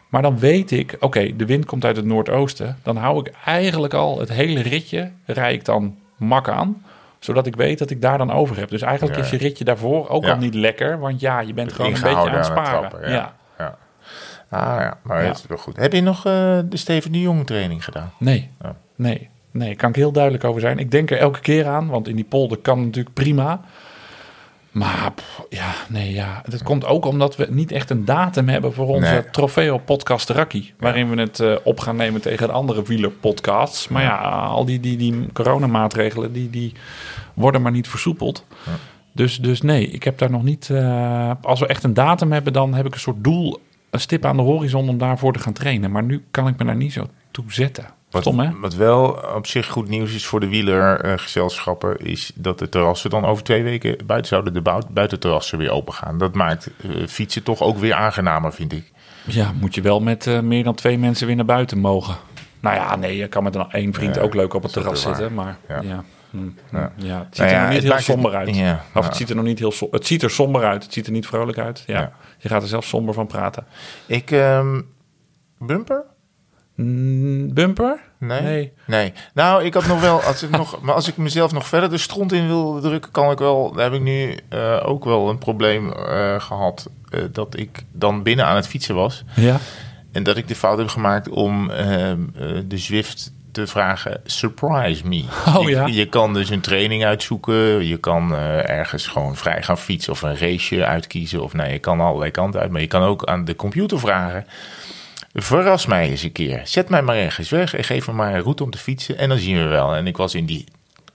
Maar dan weet ik, oké, de wind komt uit het noordoosten. Dan hou ik eigenlijk al het hele ritje, rij ik dan mak aan. Zodat ik weet dat ik daar dan over heb. Dus eigenlijk Ja. is je ritje daarvoor ook Ja. al niet lekker. Want ja, je bent gewoon een beetje aan het sparen. trappen, ja. ja. Ah ja, maar het is wel goed. Heb je nog eh, de Steven de Jong training gedaan? Nee, Ja. nee, nee, kan ik heel duidelijk over zijn. Ik denk er elke keer aan, want in die polder kan natuurlijk prima. Maar pff, ja, nee, ja. Dat komt ook omdat we niet echt een datum hebben voor onze Nee. Trofeo Podcast Rakkie. Waarin we het eh, op gaan nemen tegen de andere wielerpodcasts. Maar ja, al die, die, die coronamaatregelen, die, die worden maar niet versoepeld. Dus, dus nee, ik heb daar nog niet... eh, als we echt een datum hebben, dan heb ik een soort doel, een stip aan de horizon om daarvoor te gaan trainen. Maar nu kan ik me daar niet zo toe zetten. Wat, hè? wat wel op zich goed nieuws is voor de wielergezelschappen... is dat de terrassen dan over twee weken buiten zouden de buitenterrassen weer open gaan. Dat maakt eh, fietsen toch ook weer aangenamer, vind ik. Ja, moet je wel met eh, meer dan twee mensen weer naar buiten mogen. Nou ja, nee, je kan met een één vriend ook leuk op het terras zitten. Maar Ja. ja, hm, hm, Ja. ja. het ziet Nou er ja, nog niet heel somber uit. ja, of het ziet er nog niet heel... so- Het ziet er somber uit. Het ziet er niet vrolijk uit. Ja. Ja. Je gaat er zelf somber van praten. Ik, ehm, bumper? Mm, bumper? Nee. Nee. nee. Nou, ik had nog wel, als ik nog, maar als ik mezelf nog verder de stront in wil drukken, kan ik wel. Daar heb ik nu eh, ook wel een probleem eh, gehad. eh, dat ik dan binnen aan het fietsen was. Ja. En dat ik de fout heb gemaakt om ehm, eh, de Zwift te vragen: surprise me. Oh, je, ja. je kan dus een training uitzoeken. Je kan ergens gewoon vrij gaan fietsen of een raceje uitkiezen. Of nee, je kan allerlei kanten uit. Maar je kan ook aan de computer vragen. Verras mij eens een keer. Zet mij maar ergens weg en geef me maar een route om te fietsen. En dan zien we wel. En ik was in die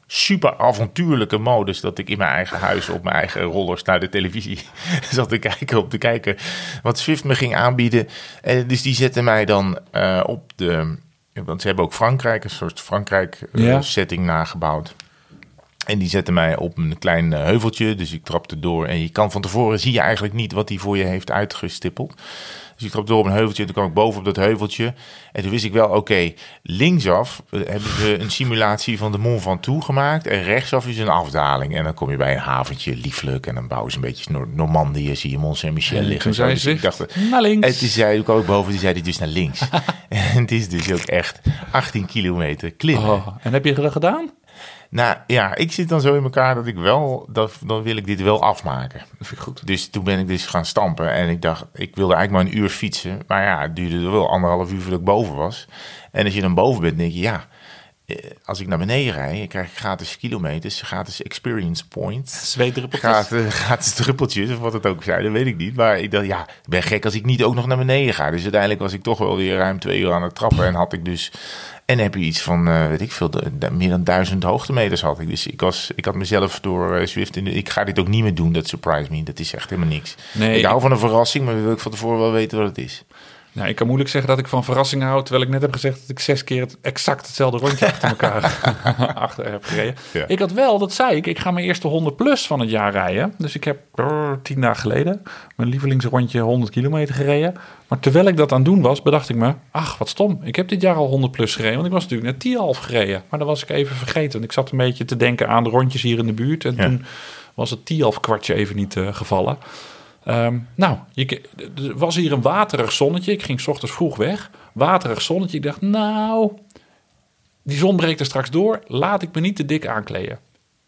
super avontuurlijke modus dat ik in mijn eigen huis op mijn eigen rollers naar de televisie zat te kijken om te kijken wat Swift me ging aanbieden. En dus die zette mij dan eh, op de, want ze hebben ook Frankrijk, een soort Frankrijk eh, Ja. setting nagebouwd. En die zette mij op een klein eh, heuveltje, dus ik trapte door. En je kan van tevoren zie je eigenlijk niet wat hij voor je heeft uitgestippeld. Dus ik trapte door op een heuveltje, toen kwam ik boven op dat heuveltje. En toen wist ik wel, oké, linksaf eh, hebben ze een simulatie van de Mont Ventoux gemaakt. En rechtsaf is een afdaling. En dan kom je bij een haventje, lieflijk. En dan bouwen ze een beetje Normandië, zie je Mont Saint-Michel En liggen. toen zei dus ze, ik dacht, naar links. en toen zei ik boven, toen zei hij dus naar links. en het is dus ook echt 18 kilometer klimmen. Oh, en heb je dat gedaan? Nou ja, ik zit dan zo in elkaar dat ik wel, dat, dan wil ik dit wel afmaken. Dat vind ik goed. Dus toen ben ik dus gaan stampen en ik dacht, ik wilde eigenlijk maar een uur fietsen. Maar ja, het duurde er wel anderhalf uur voordat ik boven was. En als je dan boven bent, denk je, ja, eh, als ik naar beneden rijd, ik krijg gratis kilometers, gratis experience points. Zweetdruppeltjes. Gratis, gratis druppeltjes, of wat het ook zei, dat weet ik niet. Maar ik dacht, ja, ik ben gek als ik niet ook nog naar beneden ga. Dus uiteindelijk was ik toch wel weer ruim twee uur aan het trappen. En had ik dus, en heb je iets van, eh, weet ik veel, de- de- meer dan duizend hoogtemeters had ik. Dus ik, was, ik had mezelf door eh, Zwift, in de, ik ga dit ook niet meer doen, dat surprise me. Dat is echt helemaal niks. Nee, ik hou van een verrassing, maar wil ik van tevoren wel weten wat het is. Nou, ik kan moeilijk zeggen dat ik van verrassingen hou, terwijl ik net heb gezegd dat ik zes keer het exact hetzelfde rondje achter elkaar achter heb gereden. Ja. Ik had wel, dat zei ik, ik ga mijn eerste 100 plus van het jaar rijden. Dus ik heb brrr, tien dagen geleden mijn lievelingsrondje 100 kilometer gereden. Maar terwijl ik dat aan het doen was, bedacht ik me, ach wat stom. Ik heb dit jaar al 100 plus gereden, want ik was natuurlijk net 10 half gereden. Maar dat was ik even vergeten, want ik zat een beetje te denken aan de rondjes hier in de buurt. En Ja. toen was het 10 half kwartje even niet eh, gevallen. Ehm, nou, er was hier een waterig zonnetje. Ik ging 's ochtends vroeg weg. Waterig zonnetje. Ik dacht, nou, die zon breekt er straks door. Laat ik me niet te dik aankleden.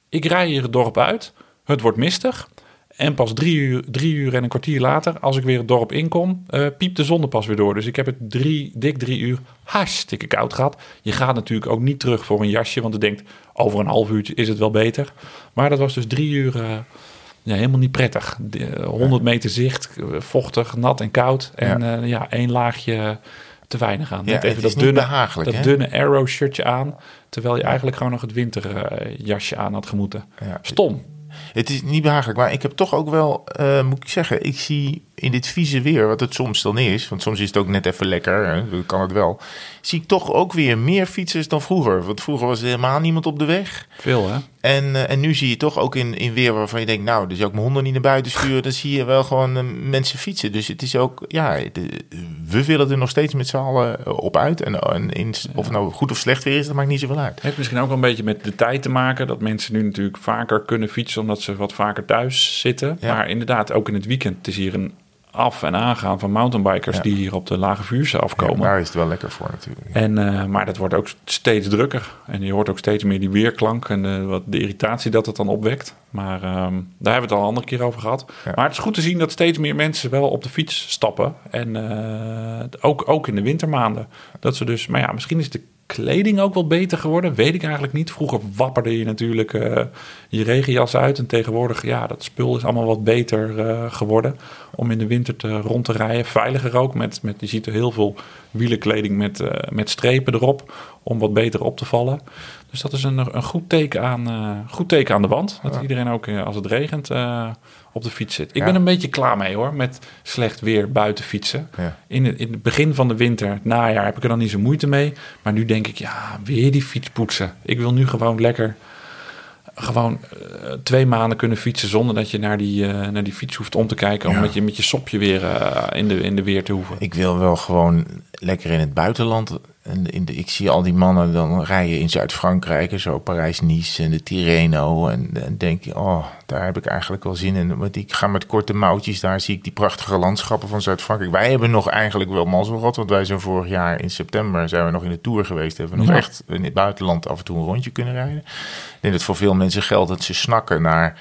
Ik rij hier het dorp uit. Het wordt mistig. En pas drie uur, drie uur en een kwartier later, als ik weer het dorp inkom, eh piept de zon er pas weer door. Dus ik heb het drie, dik drie uur hartstikke koud gehad. Je gaat natuurlijk ook niet terug voor een jasje, want je denkt, over een half uurtje is het wel beter. Maar dat was dus drie uur eh, ja, helemaal niet prettig. De, eh, 100 meter zicht, eh, vochtig, nat en koud. En ja, ja één laagje te weinig aan. Net even dat dunne, dat hè? dunne arrow shirtje aan, terwijl je eigenlijk gewoon nog het winterjasje aan had gemoeten. Ja. Stom. Het is niet behagelijk, maar ik heb toch ook wel, eh, moet ik zeggen, ik zie in dit vieze weer, wat het soms dan is, want soms is het ook net even lekker, hè, kan het wel, zie ik toch ook weer meer fietsers dan vroeger. Want vroeger was er helemaal niemand op de weg. Veel, hè? En, eh, en nu zie je toch ook in, in weer waarvan je denkt, nou, dus ook mijn honden niet naar buiten sturen, dan zie je wel gewoon eh, mensen fietsen. Dus het is ook, ja, de- we willen er nog steeds met z'n allen eh, op uit. En, en in, of nou goed of slecht weer is, dat maakt niet zoveel uit. Het heeft misschien ook wel een beetje met de tijd te maken. Dat mensen nu natuurlijk vaker kunnen fietsen omdat ze wat vaker thuis zitten. Ja. Maar inderdaad, ook in het weekend. Het is hier een af- en aangaan van mountainbikers Ja. die hier op de lage vuurse Ja, afkomen. daar is het wel lekker voor natuurlijk. En, eh, maar dat wordt ook steeds drukker. En je hoort ook steeds meer die weerklank en eh, wat de irritatie dat het dan opwekt. Maar ehm, daar hebben we het al een andere keer over gehad. Ja. Maar het is goed te zien dat steeds meer mensen wel op de fiets stappen. En eh, ook, ook in de wintermaanden. Dat ze dus, maar ja, misschien is de kleding ook wel beter geworden. Weet ik eigenlijk niet. Vroeger wapperde je natuurlijk eh, je regenjas uit. En tegenwoordig, ja, dat spul is allemaal wat beter eh, geworden. Om in de winter te, rond te rijden. Veiliger ook. Met, met, je ziet er heel veel wielenkleding met, eh, met strepen erop. Om wat beter op te vallen. Dus dat is een, een goed, teken aan, eh, goed teken aan de wand. Dat Ja. iedereen ook eh, als het regent eh, op de fiets zit. Ik Ja. ben een beetje klaar mee hoor. Met slecht weer buiten fietsen. Ja. In het, in het begin van de winter, het najaar, heb ik er dan niet zo moeite mee. Maar nu denk ik, ja, weer die fiets poetsen. Ik wil nu gewoon lekker gewoon twee maanden kunnen fietsen zonder dat je naar die, naar die fiets hoeft om te kijken. Om Ja. met je, met je sopje weer in, de, in de weer te hoeven. Ik wil wel gewoon lekker in het buitenland. En in de, ik zie al die mannen dan rijden in Zuid-Frankrijk, en zo Parijs-Nice en de Tirreno. En dan denk je, oh, daar heb ik eigenlijk wel zin in. Want ik ga met korte mouwtjes, daar zie ik die prachtige landschappen van Zuid-Frankrijk. Wij hebben nog eigenlijk wel mazzel gehad, want wij zijn vorig jaar in september zijn we nog in de Tour geweest. Hebben we nog Ja. echt in het buitenland af en toe een rondje kunnen rijden. Ik denk dat voor veel mensen geldt dat ze snakken naar...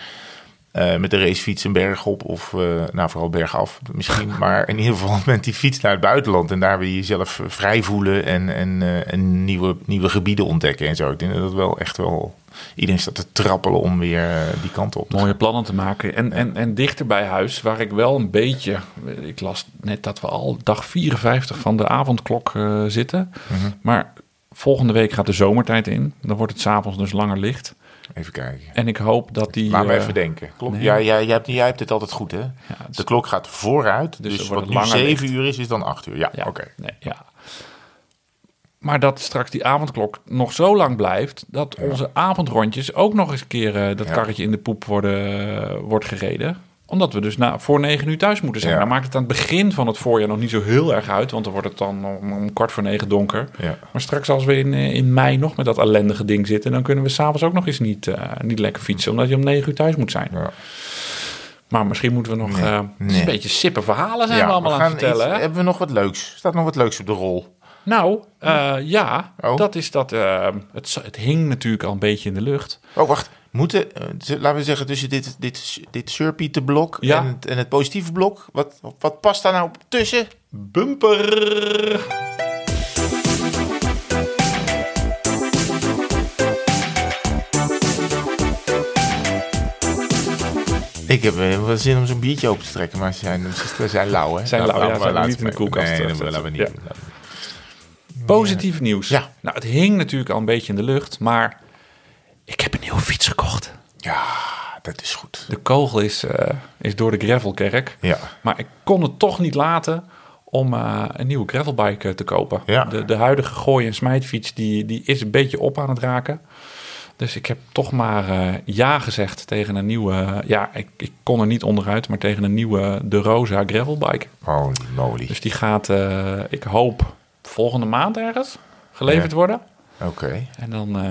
eh, met de racefiets een berg op of eh, nou vooral bergaf misschien. Maar in ieder geval met die fiets naar het buitenland. En daar je jezelf vrij voelen en, en, eh, en nieuwe, nieuwe gebieden ontdekken en zo. Ik denk dat dat wel echt wel... Iedereen staat te trappelen om weer die kant op Mooie plannen te maken. En, en, en dichter bij huis, waar ik wel een beetje... Ik las net dat we al dag 54 van de avondklok zitten. Mhm. Maar volgende week gaat de zomertijd in. Dan wordt het s'avonds dus langer licht. Even kijken. En ik hoop dat die... Laat me eh, even denken. Klok, nee. ja, ja, jij, hebt, jij hebt het altijd goed, hè? ja, het is- De klok gaat vooruit. Dus Dus, wat nu langer 7 licht. uur is, is dan 8 uur. Ja, Ja, oké. nee, ja. Maar dat straks die avondklok nog zo lang blijft... dat onze avondrondjes ook nog eens een keer... eh, dat karretje in de poep worden, eh, wordt gereden. Omdat we dus na, voor negen uur thuis moeten zijn. Ja. Dan maakt het aan het begin van het voorjaar nog niet zo heel erg uit... want dan wordt het dan om, om kwart voor negen donker. Ja. Maar straks als we in, eh, in mei nog met dat ellendige ding zitten... dan kunnen we s'avonds ook nog eens niet, eh, niet lekker fietsen... omdat je om negen uur thuis moet zijn. Ja. Maar misschien moeten we nog... Nee, eh, nee. een beetje sippe verhalen zijn Ja, we allemaal we aan het vertellen. iets- hè? Hebben we nog wat leuks? Staat nog wat leuks op de rol? Nou, ja, Oh. dat is dat. het, het hing natuurlijk al een beetje in de lucht. Oh, wacht. Moeten, eh, laten we zeggen, tussen dit, dit, dit surpiete blok Ja. en, het, en het positieve blok, wat, wat past daar nou tussen? Bumper! Ik heb eh, wel zin om zo'n biertje open te trekken, maar ze zijn, ze zijn lauw, hè? Zijn lauw, ja, Laten zijn niet in de koelkast Nee, dat laten we niet Ja. Positief nieuws. Ja. Nou, het hing natuurlijk al een beetje in de lucht, maar ik heb een nieuwe fiets gekocht. Ja, dat is goed. De kogel is, eh, is door de gravelkerk. Ja. Maar ik kon het toch niet laten om eh, een nieuwe gravelbike eh, te kopen. Ja. De, de huidige gooi- en smijtfiets die, die is een beetje op aan het raken. Dus ik heb toch maar eh, ja gezegd tegen een nieuwe... Ja, ik, ik kon er niet onderuit, maar tegen een nieuwe De Rosa gravelbike. Holy moly. Dus die gaat, eh, ik hoop, volgende maand ergens geleverd Ja. worden. Oké. En dan eh,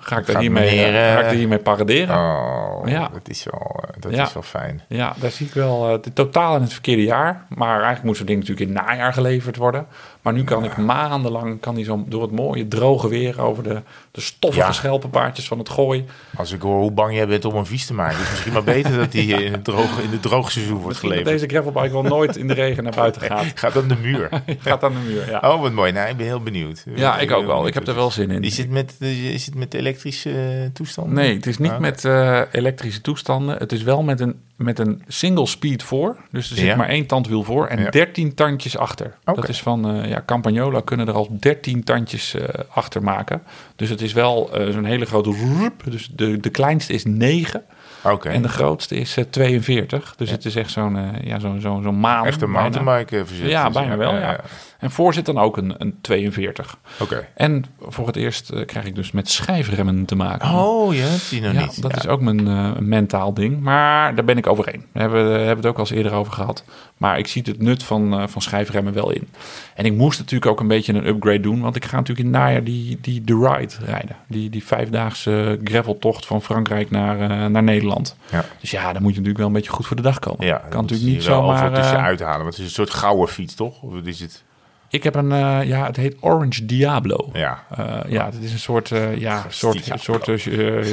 ga, ik Gaat er hiermee, eh, ga ik eh, er hiermee paraderen. Oh, Ja. dat, is wel, eh, dat Ja. is wel fijn. Ja, daar zie ik wel uh, totaal in het verkeerde jaar. Maar eigenlijk moet zo'n ding natuurlijk in het najaar geleverd worden. Maar nu kan ik maandenlang kan die zo door het mooie droge weer over de, de stoffige Ja. schelpenpaardjes van het gooi. Als ik hoor hoe bang jij bent om een vies te maken, is het misschien maar beter dat die in het, droge, in het droogseizoen wordt Misschien dat geleverd. deze gravelbike wel nooit in de regen naar buiten gaat. Gaat aan de muur. Gaat aan de muur, ja. Oh, wat mooi. Nou, ik ben heel benieuwd. Ja, ik ook wel. Ik heb er wel zin in. Is het met, is het met elektrische eh, toestanden? Nee, het is niet Ah. met eh, elektrische toestanden. Het is wel met een, met een single speed voor. Dus er zit Ja. maar één tandwiel voor en. 13 tandjes achter. Dat is van eh, ja, Campagnola kunnen er al 13 tandjes eh, achter maken. Dus het is wel eh, zo'n hele grote roep. Dus de, de kleinste is 9 Oké. en de grootste is eh, 42. Dus het is echt zo'n eh, ja, zo'n zo'n zo'n maan. Echt een mountainbike eh, verzet. Ja, bijna wel, ja. En voor zit dan ook een, een 42. Oké. En voor het eerst eh, krijg ik dus met schijfremmen te maken. Oh, hebt die nog Ja, niet. dat Ja. is ook mijn eh, mentaal ding. Maar daar ben ik overheen. We hebben, eh, hebben het ook al eens eerder over gehad. Maar ik zie het nut van, eh, van schijfremmen wel in. En ik moest natuurlijk ook een beetje een upgrade doen. Want ik ga natuurlijk in het najaar die, die The Ride rijden. Die, die vijfdaagse graveltocht van Frankrijk naar, eh, naar Nederland. Ja. Dus ja, dan moet je natuurlijk wel een beetje goed voor de dag komen. Ja, kan natuurlijk niet zomaar... overal tussen eh, uithalen. Want het is een soort gouden fiets, toch? Of is het? Ik heb een, eh, ja, het heet Orange Diablo. Ja. Eh, ja, het is een soort, eh, ja, soort, soort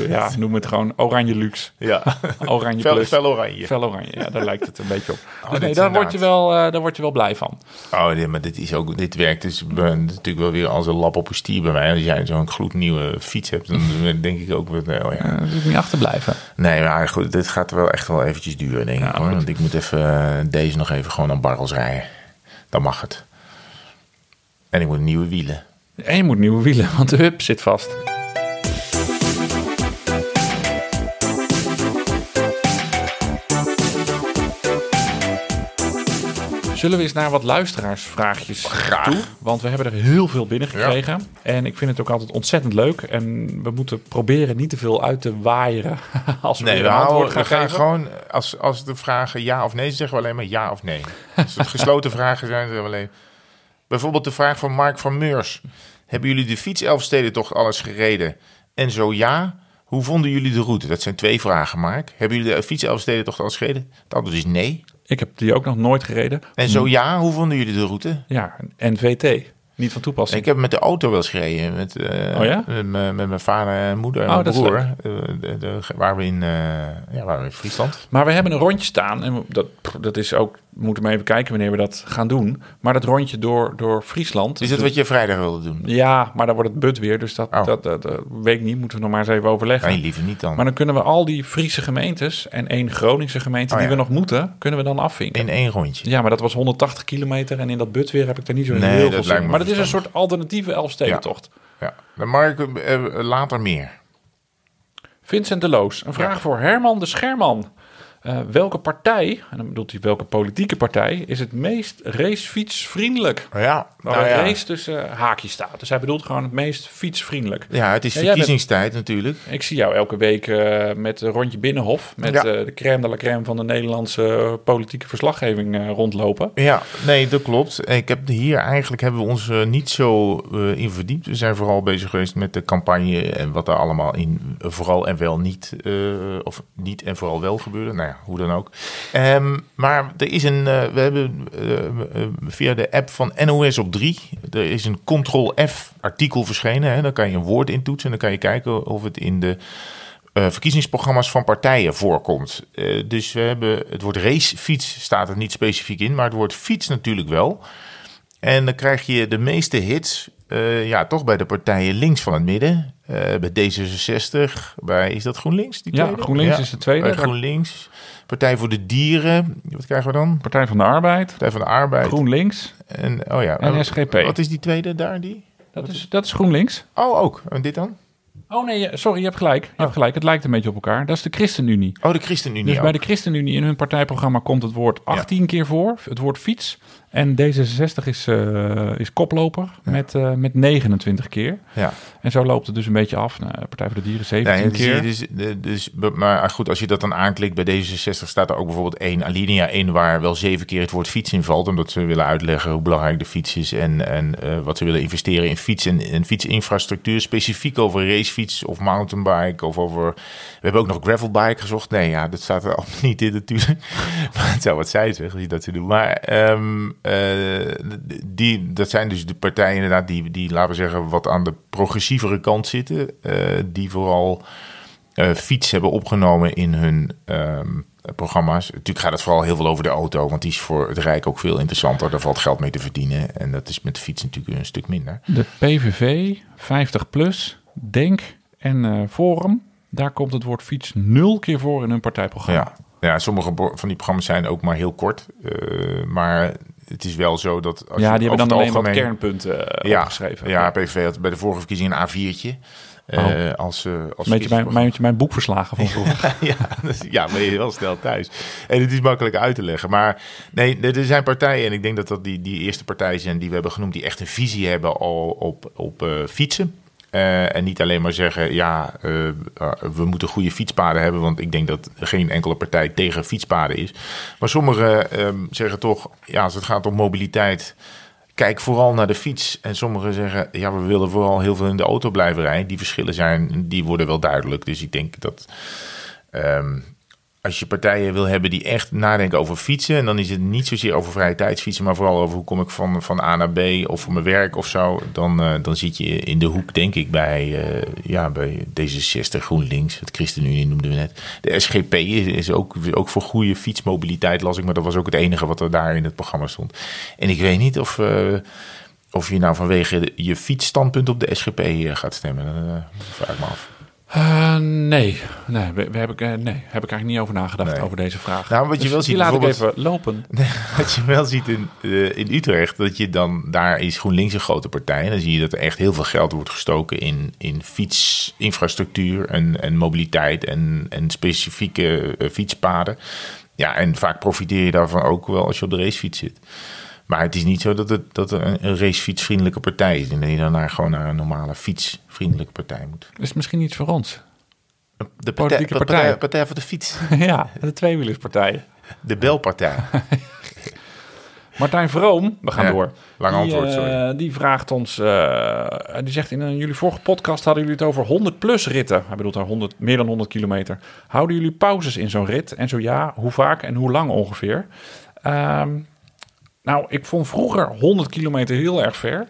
ja, noem het gewoon oranje luxe. Ja. Oranje Fel, plus. fel oranje. Fel oranje, ja, daar lijkt het een beetje op. Dus dit nee, daar word, je wel, daar word je wel blij van. Oh, nee, maar dit, is ook, dit werkt dus natuurlijk wel weer als een lap op een stier bij mij. Als jij zo'n gloednieuwe fiets hebt, dan denk ik ook weer, oh ja. Moet je niet achterblijven. Nee, maar goed, dit gaat wel echt wel eventjes duren, denk Ja, ik. Hoor. Want ik moet even deze nog even gewoon aan barrels rijden. Dan mag het. En ik moet nieuwe wielen. En je moet nieuwe wielen, want de hub zit vast. Zullen we eens naar wat luisteraarsvraagjes Graag. toe? Want we hebben er heel veel binnengekregen. En ik vind het ook altijd ontzettend leuk. En we moeten proberen niet te veel uit te waaieren als we Nee, we, een antwoord houden, gaan we gaan geven. gewoon, als, als de vragen ja of nee, zeggen we alleen maar ja of nee. Als het gesloten vragen zijn, zeggen we alleen... Bijvoorbeeld de vraag van Mark van Meurs. Hebben jullie de fiets Elfstedentocht alles gereden? En zo ja, hoe vonden jullie de route? Dat zijn twee vragen, Mark. Hebben jullie de fiets Elfstedentocht alles gereden? Het antwoord is nee. Ik heb die ook nog nooit gereden. En zo ja, hoe vonden jullie de route? Ja, NVT. Niet van toepassing. Ik heb met de auto wel eens gereden. Met, eh, Oh ja? met, mijn- met mijn vader en moeder en Oh, mijn broer. Eh, de, de, waar, we in, eh, ja, waar we in Friesland. Maar we hebben een rondje staan. En we- dat, dat is ook, we moeten maar even kijken wanneer we dat gaan doen. Maar dat rondje door, door Friesland. Is dat wat je vrijdag wilde doen? Ja, maar dan wordt het but weer. Dus dat, Oh. dat, dat, dat weet ik niet. Moeten we nog maar eens even overleggen. Nee, liever niet dan. Maar dan kunnen we al die Friese gemeentes en één Groningse gemeente Oh, die ja. we nog moeten, kunnen we dan afvinken. In één rondje. Ja, maar dat was 180 kilometer en in dat but weer heb ik er niet zo Nee, heel veel zin Maar dat is een soort alternatieve Elfstedentocht. Ja. Dan Mark, eh, later meer. Vincent de Loos, een vraag voor Herman de Scherman. Eh, welke partij, en dan bedoelt hij welke politieke partij, is het meest racefietsvriendelijk? Ja, Waar nou een ja. race tussen haakjes staat. Dus hij bedoelt gewoon het meest fietsvriendelijk. ja, het is Ja, bent- verkiezingstijd natuurlijk. Ik zie jou elke week eh, met een rondje Binnenhof. Met Ja. eh, de crème de la crème van de Nederlandse politieke verslaggeving rondlopen. Ja, nee, dat klopt. Ik heb hier eigenlijk hebben we ons niet zo in verdiept. We zijn vooral bezig geweest met de campagne en wat er allemaal in vooral en wel niet, of niet en vooral wel gebeurde. Nou ja, hoe dan ook. Ehm, maar er is een, eh, we hebben eh, eh, via de app van NOS op 3, er is een Ctrl-F artikel verschenen. Hè? Dan kan je een woord intoetsen en dan kan je kijken of het in de verkiezingsprogramma's van partijen voorkomt. Dus we hebben het woord racefiets staat er niet specifiek in, maar het woord fiets natuurlijk wel. En dan krijg je de meeste hits, eh, ja, toch bij de partijen links van het midden. Eh, bij D66, bij, is dat GroenLinks? Die Ja? GroenLinks is de tweede. Bij GroenLinks. Partij voor de Dieren, wat krijgen we dan? Partij van de Arbeid, Partij van de Arbeid. GroenLinks En, oh ja, en oh, SGP. Wat is die tweede daar, die? Dat is, dat is GroenLinks. Oh, ook. En dit dan? Oh nee, sorry, je hebt gelijk. Je hebt gelijk. Het lijkt een beetje op elkaar. Dat is de ChristenUnie. Oh, de ChristenUnie Dus bij de ChristenUnie in hun partijprogramma komt het woord 18 keer voor, het woord fiets. En D66 is, eh, is koploper met, eh, met 29 keer. Ja. En zo loopt het dus een beetje af. Nou, Partij voor de Dieren 17 Ja, ja, zie je keer. dus, dus, maar goed, als je dat dan aanklikt bij D66 staat er ook bijvoorbeeld één alinea in waar wel zeven keer het woord fiets in valt. Omdat ze willen uitleggen hoe belangrijk de fiets is en, en eh, wat ze willen investeren in fiets en, en fietsinfrastructuur. Specifiek over racefiets of mountainbike of over... We hebben ook nog gravelbike gezocht. Nee, ja, dat staat er allemaal niet in natuurlijk. maar het zou wat zijn zeg, als je dat te doen. Maar ehm, eh, die, dat zijn dus de partijen inderdaad die, die, laten we zeggen, wat aan de progressievere kant zitten. eh, die vooral eh, fiets hebben opgenomen in hun ehm, programma's. Natuurlijk gaat het vooral heel veel over de auto, want die is voor het Rijk ook veel interessanter. Daar valt geld mee te verdienen. En dat is met de fiets natuurlijk een stuk minder. De PVV, 50 plus, Denk en eh, Forum. Daar komt het woord fiets nul keer voor in hun partijprogramma. Ja, ja sommige van die programma's zijn ook maar heel kort. eh, maar het is wel zo dat. Als Ja, je die hebben dan alleen wat algemeen- kernpunten eh, ja, opgeschreven. Ja, PVV had bij de vorige verkiezing een A4'tje. eh, als, eh, als beetje mijn, mijn, mijn boekverslagen van vroeger. ja, dus- ja, ben je wel snel thuis. En het is makkelijk uit te leggen. Maar nee, er zijn partijen, en ik denk dat dat die, die eerste partijen zijn die we hebben genoemd, die echt een visie hebben al op, op fietsen. Eh, en niet alleen maar zeggen, ja, eh, eh, we moeten goede fietspaden hebben. Want ik denk dat geen enkele partij tegen fietspaden is. Maar sommigen ehm, zeggen toch, ja, als het gaat om mobiliteit, kijk vooral naar de fiets. En sommigen zeggen, ja, we willen vooral heel veel in de auto blijven rijden. Die verschillen zijn, die worden wel duidelijk. Dus ik denk dat ehm, als je partijen wil hebben die echt nadenken over fietsen, en dan is het niet zozeer over vrije tijdsfietsen, maar vooral over hoe kom ik van, van A naar B of voor mijn werk of zo, dan, eh, dan zit je in de hoek, denk ik, bij, eh, ja, bij D66, GroenLinks, het ChristenUnie noemden we net. De SGP is, ook, ook voor goede fietsmobiliteit, las ik, maar dat was ook het enige wat er daar in het programma stond. En ik weet niet of. eh, of je nou vanwege je fietsstandpunt op de SGP gaat stemmen, dat vraag ik me af. Eh, nee, nee, we, we heb, ik, eh, nee, heb ik eigenlijk niet over nagedacht Nee. over deze vraag. Nou, wat je Dus wel ziet, die laat ik bijvoorbeeld- even lopen. Wat je wel ziet in, eh, in Utrecht, dat je dan, daar is GroenLinks een grote partij. En dan zie je dat er echt heel veel geld wordt gestoken in, in fietsinfrastructuur en, en mobiliteit en, en specifieke fietspaden. Ja, en vaak profiteer je daarvan ook wel als je op de racefiets zit. Maar het is niet zo dat, het, dat er een, een racefietsvriendelijke partij is. En dat je dan naar, gewoon naar een normale fietsvriendelijke partij moet. is misschien iets voor ons. De Politieke partij, partij. partij, partij voor de fiets. ja, de tweewielerspartij. De belpartij. Martijn Vroom, we gaan Ja, door. lang die, antwoord, eh, sorry. die vraagt ons, eh, die zegt in een, jullie vorige podcast hadden jullie het over 100 plus ritten. Hij bedoelt daar 100, meer dan 100 kilometer. Houden jullie pauzes in zo'n rit? En zo ja, hoe vaak en hoe lang ongeveer? Ehm, nou, ik vond vroeger 100 kilometer heel erg ver.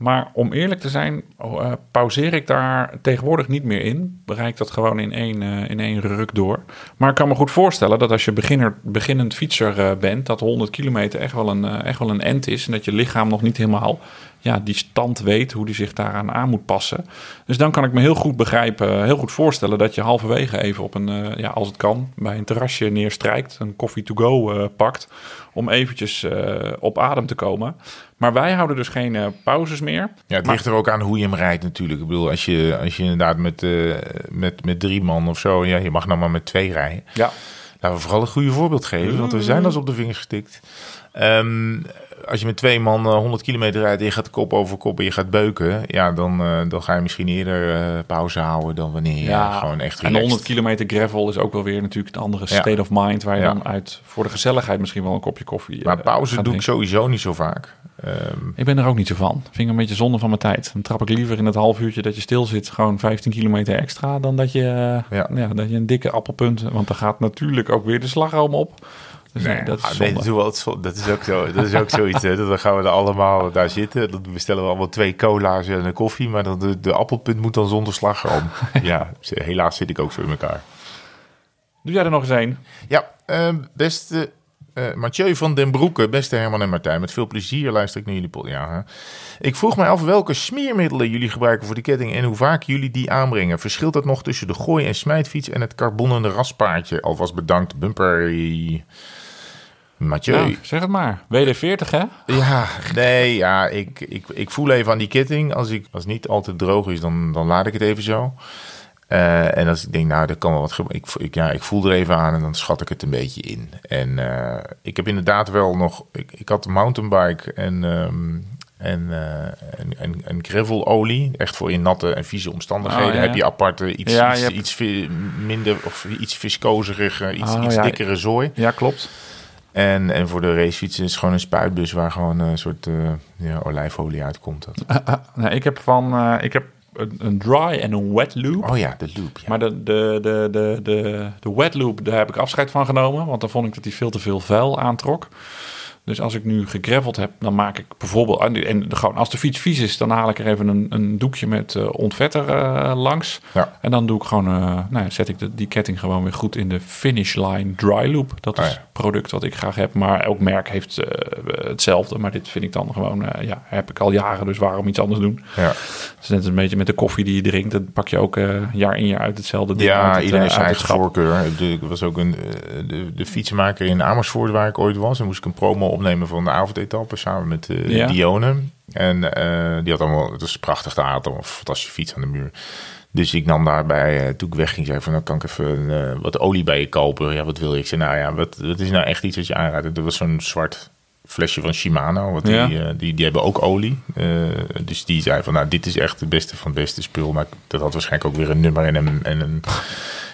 Maar om eerlijk te zijn, eh, pauzeer ik daar tegenwoordig niet meer in. Bereik dat gewoon in één, eh, in één ruk door. Maar ik kan me goed voorstellen dat als je beginner, beginnend fietser eh, bent, dat 100 kilometer echt wel, een, echt wel een end is. En dat je lichaam nog niet helemaal ja, die stand weet, hoe die zich daaraan aan moet passen. Dus dan kan ik me heel goed begrijpen, heel goed voorstellen dat je halverwege even op een, eh, ja, als het kan, bij een terrasje neerstrijkt, een coffee to go eh, pakt, om eventjes eh, op adem te komen. Maar wij houden dus geen pauzes meer. Ja, het Maar- ligt er ook aan hoe je hem rijdt natuurlijk. Ik bedoel, als je, als je inderdaad met, eh, met, met drie man of zo... Ja, je mag nou maar met twee rijden. Ja. Laten we vooral een goede voorbeeld geven, want we zijn als op de vingers gestikt. Ehm, als je met twee man eh, 100 kilometer rijdt en je gaat kop over kop en je gaat beuken, ja, dan, eh, dan ga je misschien eerder eh, pauze houden dan wanneer je Ja, gewoon echt En de relaxed. 100 kilometer gravel is ook wel weer natuurlijk een andere Ja. state of mind... waar je Ja. dan uit voor de gezelligheid misschien wel een kopje koffie Maar eh, pauze doe ik sowieso niet zo vaak. Ehm, Ik ben er ook niet zo van. Vind ik een beetje zonde van mijn tijd. Dan trap ik liever in het half uurtje dat je stil zit... gewoon 15 kilometer extra... dan dat je, eh, Ja. ja. dat je een dikke appelpunt... want dan gaat natuurlijk ook weer de slagroom op. Dus nee, dat is ah, nee, dat, doen we altijd zo- dat is ook zo. Dat is ook zoiets. Hè. Dan gaan we er allemaal daar zitten. Dan bestellen we allemaal twee cola's en een koffie. Maar dan de, de appelpunt moet dan zonder slagroom. ja, helaas zit ik ook zo in elkaar. Doe jij er nog eens een? Ja, eh, beste eh Mathieu van den Broeke, beste Herman en Martijn. Met veel plezier luister ik naar jullie podcast. Ja, hè. ik vroeg mij af welke smeermiddelen jullie gebruiken voor de ketting en hoe vaak jullie die aanbrengen. Verschilt dat nog tussen de gooi- en smijtfiets en het carbonnen raspaardje? Alvast bedankt, Bumper. Mathieu. Nou, zeg het maar. WD-40, hè? Ja, nee, ja, ik, ik, ik voel even aan die ketting. Als, ik, als het niet altijd droog is, dan, dan laat ik het even zo. Eh, en als ik denk, nou, er kan wel wat gebeuren. Ik, ik, ja, ik voel er even aan en dan schat ik het een beetje in. En eh, ik heb inderdaad wel nog... Ik, ik had een mountainbike en, ehm, en, eh, en, en, en gravelolie. Echt voor in natte en vieze omstandigheden. Oh, ja, ja. Heb je aparte iets, Ja, je iets, hebt- iets minder of iets viscozeriger, iets, Oh, iets dikkere zooi. Ja, klopt. En, en voor de racefietsen is het gewoon een spuitbus waar gewoon een soort eh, ja, olijfolie uitkomt. Dat. Nou, ik heb van... eh, ik heb een, een dry en een wet loop. Oh ja, de loop. Ja. Maar de, de, de, de, de, de wet loop, daar heb ik afscheid van genomen. Want dan vond ik dat hij veel te veel vuil aantrok. Dus als ik nu gegraveld heb, dan maak ik bijvoorbeeld... En, en gewoon als de fiets vies is, dan haal ik er even een, een doekje met eh, ontvetter eh, langs. Ja. En dan doe ik gewoon, eh, nou ja, zet ik de, die ketting gewoon weer goed in de finish line dry loop. Dat is Oh het ja. product wat ik graag heb. Maar elk merk heeft hetzelfde. Maar dit vind ik dan gewoon, ja, heb ik al jaren. Dus waarom iets anders doen? Ja, Het is net een beetje met de koffie die je drinkt. Dan pak je ook jaar in jaar uit hetzelfde ding. ja het, iedereen heeft zijn eigen voorkeur. Ik was ook een, de, de fietsenmaker in Amersfoort waar ik ooit was. En moest ik een promo opnemen van de avondetappe samen met Ja. Dione. En eh, die had allemaal, het was prachtig te aten, een fantastische fiets aan de muur. Dus ik nam daarbij, eh, toen ik wegging, zei van, nou kan ik even wat olie bij je kopen. Ja, wat wil je? Ik zei, nou ja, wat, wat is nou echt iets wat je aanraadt? Dat was zo'n zwart flesje van Shimano. Want Ja. die, die, die hebben ook olie. Dus die zei van, nou, dit is echt het beste van het beste spul. Maar dat had waarschijnlijk ook weer een nummer en een, en een,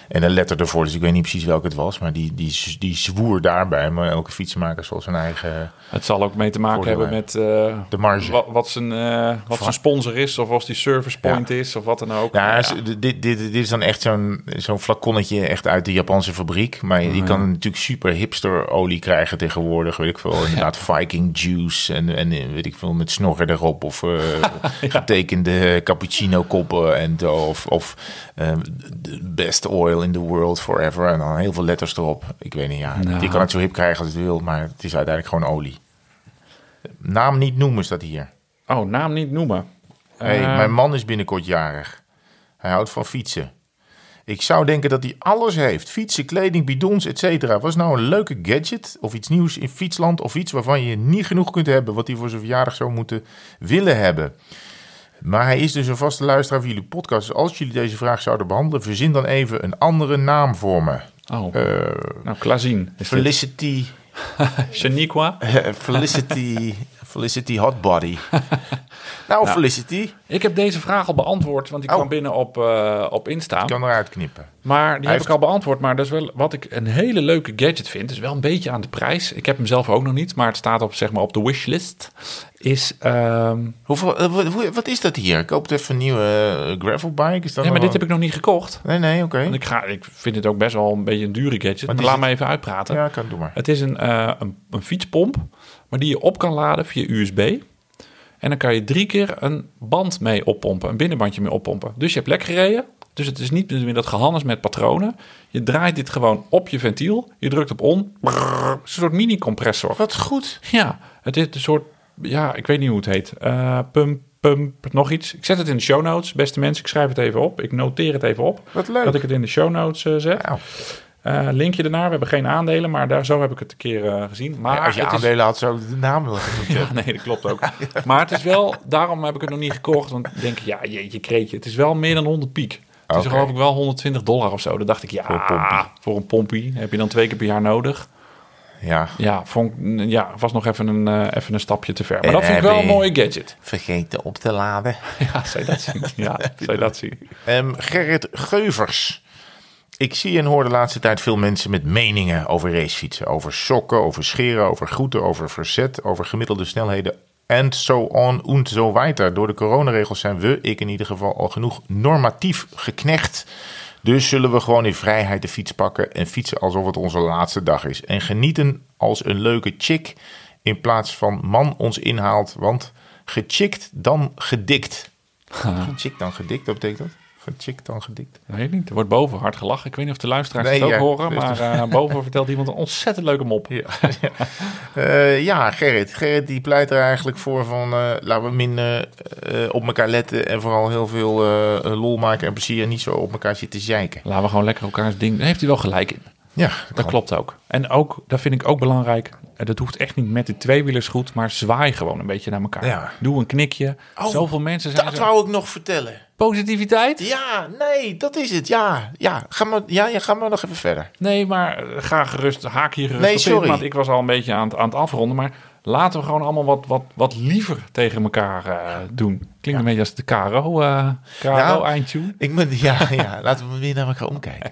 en een letter ervoor. Dus ik weet niet precies welke het was. Maar die, die, die zwoer daarbij. Maar elke fietsenmaker zal zijn eigen... Het zal ook mee te maken hebben met eh, De marge. wat, wat, zijn, eh, wat zijn sponsor is. Of als die service point is. Of wat dan ook. Ja, dit, dit, dit is dan echt zo'n zo'n flaconnetje echt uit de Japanse fabriek. Maar je, je kan natuurlijk super hipster olie krijgen tegenwoordig. Weet ik veel, inderdaad Viking juice en, en eh, weet ik veel, met snorren erop. Of getekende cappuccino koppen en. Of, of the best oil in the world forever. En dan heel veel letters erop. Ik weet niet, ja. Nou. Je kan het zo hip krijgen als je wil, maar het is uiteindelijk gewoon olie. Naam niet noemen staat hier. Oh, naam niet noemen. Hey, Eh, mijn man is binnenkort jarig. Hij houdt van fietsen. Ik zou denken dat hij alles heeft. Fietsen, kleding, bidons, etc. Was nou een leuke gadget of iets nieuws in fietsland... of iets waarvan je niet genoeg kunt hebben... wat hij voor zijn verjaardag zou moeten willen hebben. Maar hij is dus een vaste luisteraar van jullie podcast. Dus als jullie deze vraag zouden behandelen... verzin dan even een andere naam voor me. Oh, Eh, nou, Klazien. Felicity... Shaniqua. Felicity... Felicity Hotbody. nou, Felicity... Ik heb deze vraag al beantwoord, want die Oh. kwam binnen op, eh, op Insta. kan eruit knippen. Maar die heb heeft- ik al beantwoord. Maar dat is wel wat ik een hele leuke gadget vind. Is wel een beetje aan de prijs. Ik heb hem zelf ook nog niet, maar het staat op, zeg maar, op de wishlist. Is. ehm, Hoeveel, eh, wat, is dat hier? Ik koop het even een nieuwe uh, gravelbike. Is dat ja, maar dit heb ik nog niet gekocht. Nee, nee, oké. Ik, ga, ik vind het ook best wel een beetje een dure gadget. Maar laat het? me even uitpraten. Ja, kan, doe maar. Het is een, eh, een, een fietspomp, maar die je op kan laden via USB. En dan kan je drie keer een band mee oppompen, een binnenbandje mee oppompen. Dus je hebt lek gereden, dus het is niet meer dat gehannes met patronen. Je draait dit gewoon op je ventiel, je drukt op on, brrr, het is een soort mini-compressor. Wat goed. Ja, het is een soort, ja, ik weet niet hoe het heet. Eh pump, pump, nog iets. Ik zet het in de show notes, beste mensen. Ik schrijf het even op. Ik noteer het even op. Wat leuk. Dat ik het in de show notes eh, zet. Nou, Eh, linkje ernaar. We hebben geen aandelen, maar daar, zo heb ik het een keer eh, gezien. Maar als je is- aandelen had, zou ik de naam willen ja, nee, dat klopt ook. Maar het is wel, daarom heb ik het nog niet gekocht. Want ik denk, ja, jeetje, kreetje. Het is wel meer dan 100 piek. Het is geloof ik wel 120 dollar of zo. Dan dacht ik, ja, Voor een pompie. voor een pompie heb je dan twee keer per jaar nodig. Ja, Ja, vond, ja was nog even een, eh, even een stapje te ver. Maar dat vind ik wel een mooie gadget. vergeten op te laden. Ja, je dat zien? Ja, dat zien? Ehm, Gerrit Geuvers. Ik zie en hoor de laatste tijd veel mensen met meningen over racefietsen. Over sokken, over scheren, over groeten, over verzet, over gemiddelde snelheden. En so on en so weiter. Door de coronaregels zijn we, ik in ieder geval, al genoeg normatief geknecht. Dus zullen we gewoon in vrijheid de fiets pakken en fietsen alsof het onze laatste dag is. En genieten als een leuke chick in plaats van man ons inhaalt. Want gechickt dan gedikt. Gechickt dan gedikt, wat betekent dat? Gechickt dan gedikt. Weet ik niet. Er wordt boven hard gelachen. Ik weet niet of de luisteraars Nee, het ook ja. horen. Maar eh, boven vertelt iemand een ontzettend leuke mop. Ja, ja. Eh, ja, Gerrit. Gerrit die pleit er eigenlijk voor van eh, laten we minder op elkaar letten en vooral heel veel lol maken en plezier en niet zo op elkaar zitten zeiken. Laten we gewoon lekker elkaars ding... Daar heeft hij wel gelijk in. Ja, Dat klopt ook. En ook, dat vind ik ook belangrijk. eh, Dat hoeft echt niet met de tweewielers goed, maar zwaai gewoon een beetje naar elkaar. Ja. Doe een knikje. Oh, Zoveel mensen zijn Dat zo... wou ik nog vertellen. Positiviteit? Ja, nee, dat is het. Ja, ja. Ga, maar, ja, ja, ga maar nog even verder. Nee, maar eh, ga gerust, haak hier gerust Nee, sorry. Want ik was al een beetje aan het, aan het afronden. Maar laten we gewoon allemaal wat, wat, wat liever tegen elkaar eh, doen. Klinkt een beetje als de KRO, eh KRO Nou. Ik moet, ja, ja, laten we weer naar elkaar omkijken.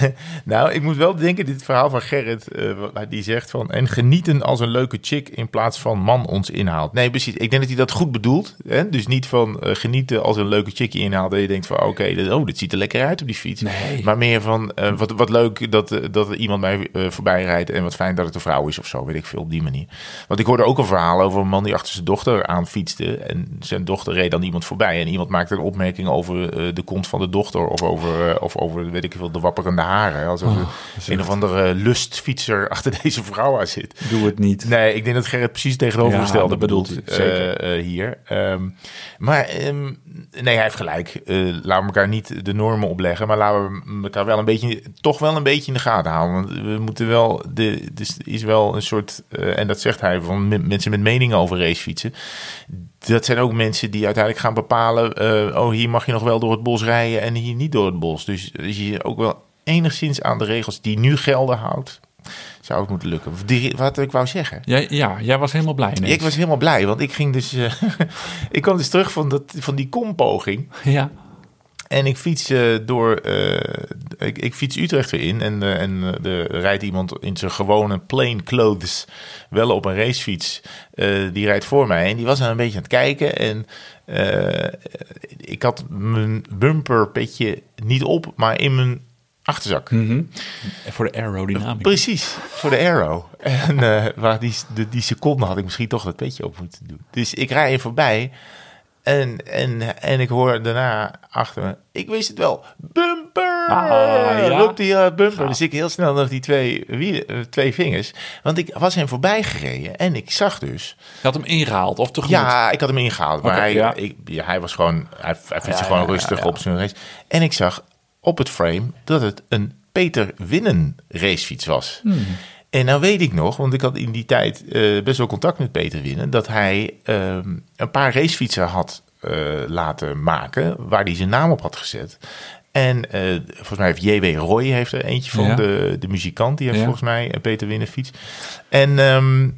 nou, ik moet wel denken, dit verhaal van Gerrit, eh, waar die zegt van... en genieten als een leuke chick in plaats van man ons inhaalt. Nee, precies. Ik denk dat hij dat goed bedoelt. Hè? Dus niet van eh, genieten als een leuke chick je inhaalt... dat je denkt van, oké, dit- oh, dit ziet er lekker uit op die fiets. Nee. Maar meer van, wat, wat leuk dat, dat er iemand mij voorbij rijdt... en wat fijn dat het een vrouw is of zo, weet ik veel, op die manier. Want ik hoorde ook een verhaal over een man die achter zijn dochter aan fietste... en zijn dochter reed dan iemand voorbij... en iemand maakte een opmerking over eh, de kont van de dochter... of over, eh, of over weet ik veel, de wapperende haren. Alsof er een of andere lustfietser achter deze vrouw aan zit. Doe het niet. Nee, ik denk dat Gerrit precies tegenovergestelde Ja, bedoelt eh, eh, hier. Ehm, maar ehm, nee, hij heeft gelijk. Eh, laten we elkaar niet de normen opleggen, maar laten we elkaar wel een beetje, toch wel een beetje in de gaten houden. Want we moeten wel, de, dus is wel een soort, eh, en dat zegt hij van me- mensen met meningen over racefietsen. Dat zijn ook mensen die uiteindelijk gaan bepalen, eh, oh hier mag je nog wel door het bos rijden en hier niet door het bos. Dus als je ook wel enigszins aan de regels die nu gelden houdt, zou het moeten lukken. Wat ik wou zeggen. Jij, ja, jij was helemaal blij. ineens. Ik was helemaal blij, want ik ging dus. eh, ik kwam dus terug van, dat, van die kompoging. Ja. En ik fiets eh, door. eh, ik, ik fiets Utrecht weer in. En, eh, en er rijdt iemand in zijn gewone plain clothes. Wel op een racefiets. die rijdt voor mij. En die was aan een beetje aan het kijken. En ik had mijn bumperpetje niet op, maar in mijn achterzak. En voor de aerodynamica. Precies, voor de Aero. En waar die, de, die seconde had ik misschien toch dat petje op moeten doen. Dus ik rij er voorbij en, en, en ik hoor daarna achter me, ik wist het wel, bumper! Ah, ja? Roept eh, bumper. Dus ik heel snel nog die twee, wielen, eh, twee vingers. Want ik was hem voorbij gereden en ik zag dus... Je had hem ingehaald of tegemoet. Ja, ik had hem ingehaald. Maar hij, ja. ik, ja, hij was gewoon, hij, hij fietste gewoon rustig op zijn race. En ik zag op het frame dat het een Peter Winnen racefiets was. Hmm. En nou weet ik nog, want ik had in die tijd eh, best wel contact met Peter Winnen, dat hij ehm, een paar racefietsen had eh, laten maken waar hij zijn naam op had gezet. En eh, volgens mij heeft J.W. Roy heeft er eentje van, Ja. de, de muzikant, die heeft Ja. volgens mij een Peter Winnen fiets. En ehm,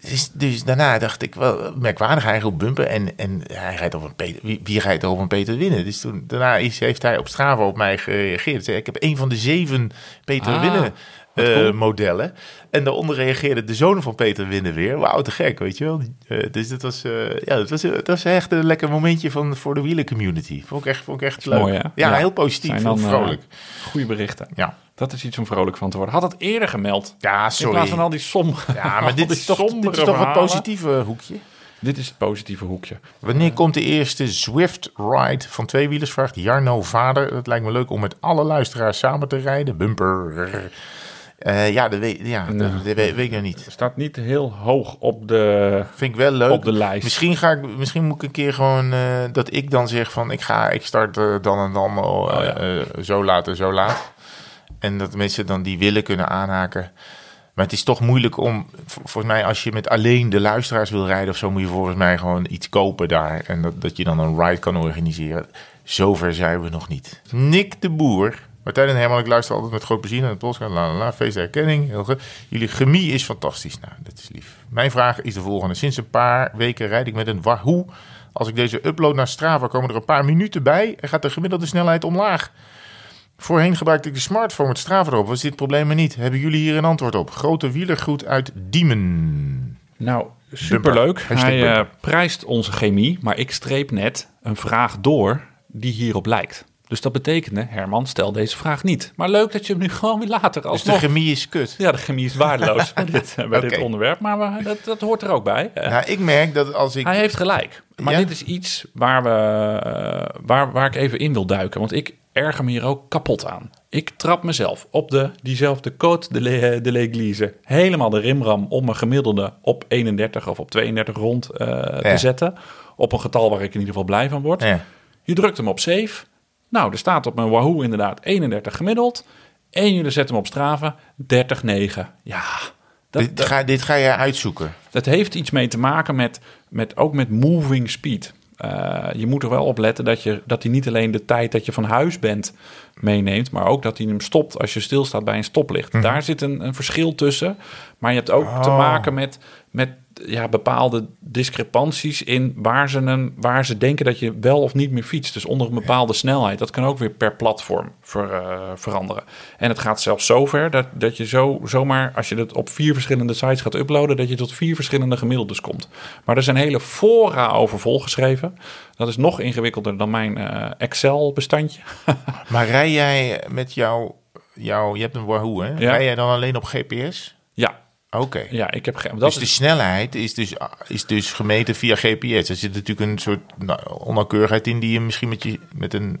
dus, dus daarna dacht ik wel merkwaardig, hij op bumper en, en hij rijdt op een Peter, wie, wie rijdt er op een Peter Winnen? Dus toen, daarna is, heeft hij op Strava op mij gereageerd. Zei, ik heb een van de zeven Peter Ah, Winnen cool. modellen. En daaronder reageerde de zoon van Peter Winnen weer. Wauw, te gek, weet je wel. Eh, dus dat was, eh, ja, dat was, dat was echt een lekker momentje van, voor de wielercommunity. Vond ik echt, vond ik echt leuk. mooi? Ja, Ja. heel positief, eh, vrolijk. Goede berichten. ja. Dat is iets om vrolijk van te worden. Had het eerder gemeld. ja, In sorry. plaats van al die som. Ja, maar dit is toch, dit is toch het positieve hoekje. Dit is het positieve hoekje. Wanneer komt de eerste Swift Ride van tweewielers? Vraagt Jarno Vader. Het lijkt me leuk om met alle luisteraars samen te rijden. Bumper. Eh, ja, dat weet, ja, dat, dat weet, weet ik nog niet. Staat niet heel hoog op de... Vind ik wel leuk. Op de lijst. Misschien, ga ik, misschien moet ik een keer gewoon eh, dat ik dan zeg van ik ga, ik start eh, dan en dan oh, ja. zo laat en zo laat. En dat mensen dan die willen kunnen aanhaken. Maar het is toch moeilijk om, volgens mij, als je met alleen de luisteraars wil rijden of zo, moet je volgens mij gewoon iets kopen daar. En dat, dat je dan een ride kan organiseren. Zover zijn we nog niet. Nick de Boer Martijn en Herman, ik luister altijd met groot plezier naar de podcast. La, la, la, feest der herkenning. Jullie chemie is fantastisch. Nou, dat is lief. Mijn vraag is de volgende. Sinds een paar weken rijd ik met een Wahoo. Als ik deze upload naar Strava, komen er een paar minuten bij en gaat de gemiddelde snelheid omlaag. Voorheen gebruikte ik de smartphone met Strava erop. Was dit probleem er niet? Hebben jullie hier een antwoord op? Grote wielergroet uit Diemen. Nou, superleuk. Bumper. Hij eh, prijst onze chemie, maar ik streep net een vraag door die hierop lijkt. Dus dat betekende, Herman, stel deze vraag niet. Maar leuk dat je hem nu gewoon weer later Dus alsnog... de chemie is kut. Ja, de chemie is waardeloos bij, dit, bij dit onderwerp, maar we- dat, dat hoort er ook bij. Eh, Nou, ik merk dat als ik... Hij heeft gelijk. Maar Ja? dit is iets waar, we, eh, waar, waar ik even in wil duiken. Want ik erger me hier ook kapot aan. Ik trap mezelf op de, diezelfde Côte de de l'Église. Helemaal de rimram om mijn gemiddelde op 31 of op 32 rond eh, te zetten. Op een getal waar ik in ieder geval blij van word. Ja. Je drukt hem op save. Nou, er staat op mijn Wahoo inderdaad 31 gemiddeld. En jullie zetten hem op Strava 30,9. Ja, dat, dit, ga, dit ga je uitzoeken. dat heeft iets mee te maken met, met ook met moving speed. Eh, je moet er wel op letten dat, je, dat hij niet alleen de tijd dat je van huis bent meeneemt, maar ook dat hij hem stopt als je stilstaat bij een stoplicht. Daar zit een, een verschil tussen. Maar je hebt ook te Oh. maken met, met ja, bepaalde discrepanties in waar ze, een, waar ze denken dat je wel of niet meer fietst. Dus onder een bepaalde snelheid. Dat kan ook weer per platform ver, eh, veranderen. En het gaat zelfs zover dat, dat je zo, zomaar, als je het op vier verschillende sites gaat uploaden, dat je tot vier verschillende gemiddeldes komt. Maar er zijn hele fora over volgeschreven. Dat is nog ingewikkelder dan mijn eh, Excel-bestandje. Maar rij jij met jouw... jouw je hebt een Wahoo, hè? Ja. Rij jij dan alleen op GPS? Ja, Oké. ja ik heb. Dat Dus de is, snelheid is dus, is dus gemeten via GPS. Er zit natuurlijk een soort nou, onnauwkeurigheid in die je misschien met, je, met een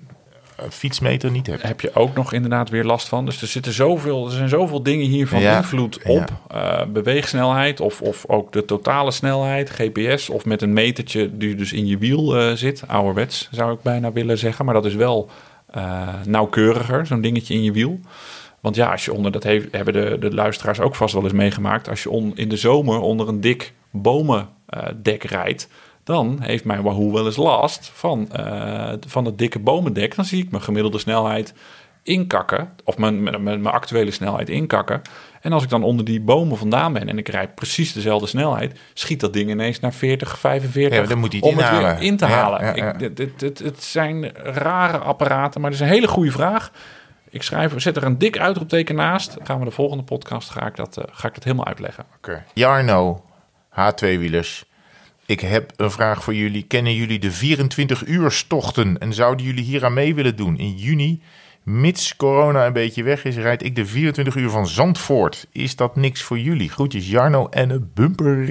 eh, fietsmeter niet hebt. heb je ook nog inderdaad weer last van. Dus er, zitten zoveel, er zijn zoveel dingen hier van Ja, invloed op. eh, beweegsnelheid of, of ook de totale snelheid, GPS... of met een metertje die dus in je wiel eh, zit. Ouderwets zou ik bijna willen zeggen. Maar dat is wel nauwkeuriger, zo'n dingetje in je wiel. Want ja, als je onder, dat heeft, hebben de, de luisteraars ook vast wel eens meegemaakt... als je on, in de zomer onder een dik bomendek rijdt... dan heeft mijn Wahoo wel eens last van, eh, van het dikke bomendek. Dan zie ik mijn gemiddelde snelheid inkakken. Of mijn, mijn, mijn actuele snelheid inkakken. En als ik dan onder die bomen vandaan ben en ik rijd precies dezelfde snelheid... schiet dat ding ineens naar 40, 45 Ja, maar dan moet hij het om het weer in te halen. ja, ja. Ik, dit, dit- het zijn rare apparaten, maar het is een hele goede vraag. Ik schrijf, zet er een dik uitroepteken naast. Gaan we de volgende podcast, ga ik dat, eh, ga ik dat helemaal uitleggen. Oké. Jarno, H2-wielers. Ik heb een vraag voor jullie. Kennen jullie de 24 uurstochten en zouden jullie hier aan mee willen doen? In juni, mits corona een beetje weg is, rijd ik de 24 uur van Zandvoort. Is dat niks voor jullie? Groetjes Jarno en een bumper.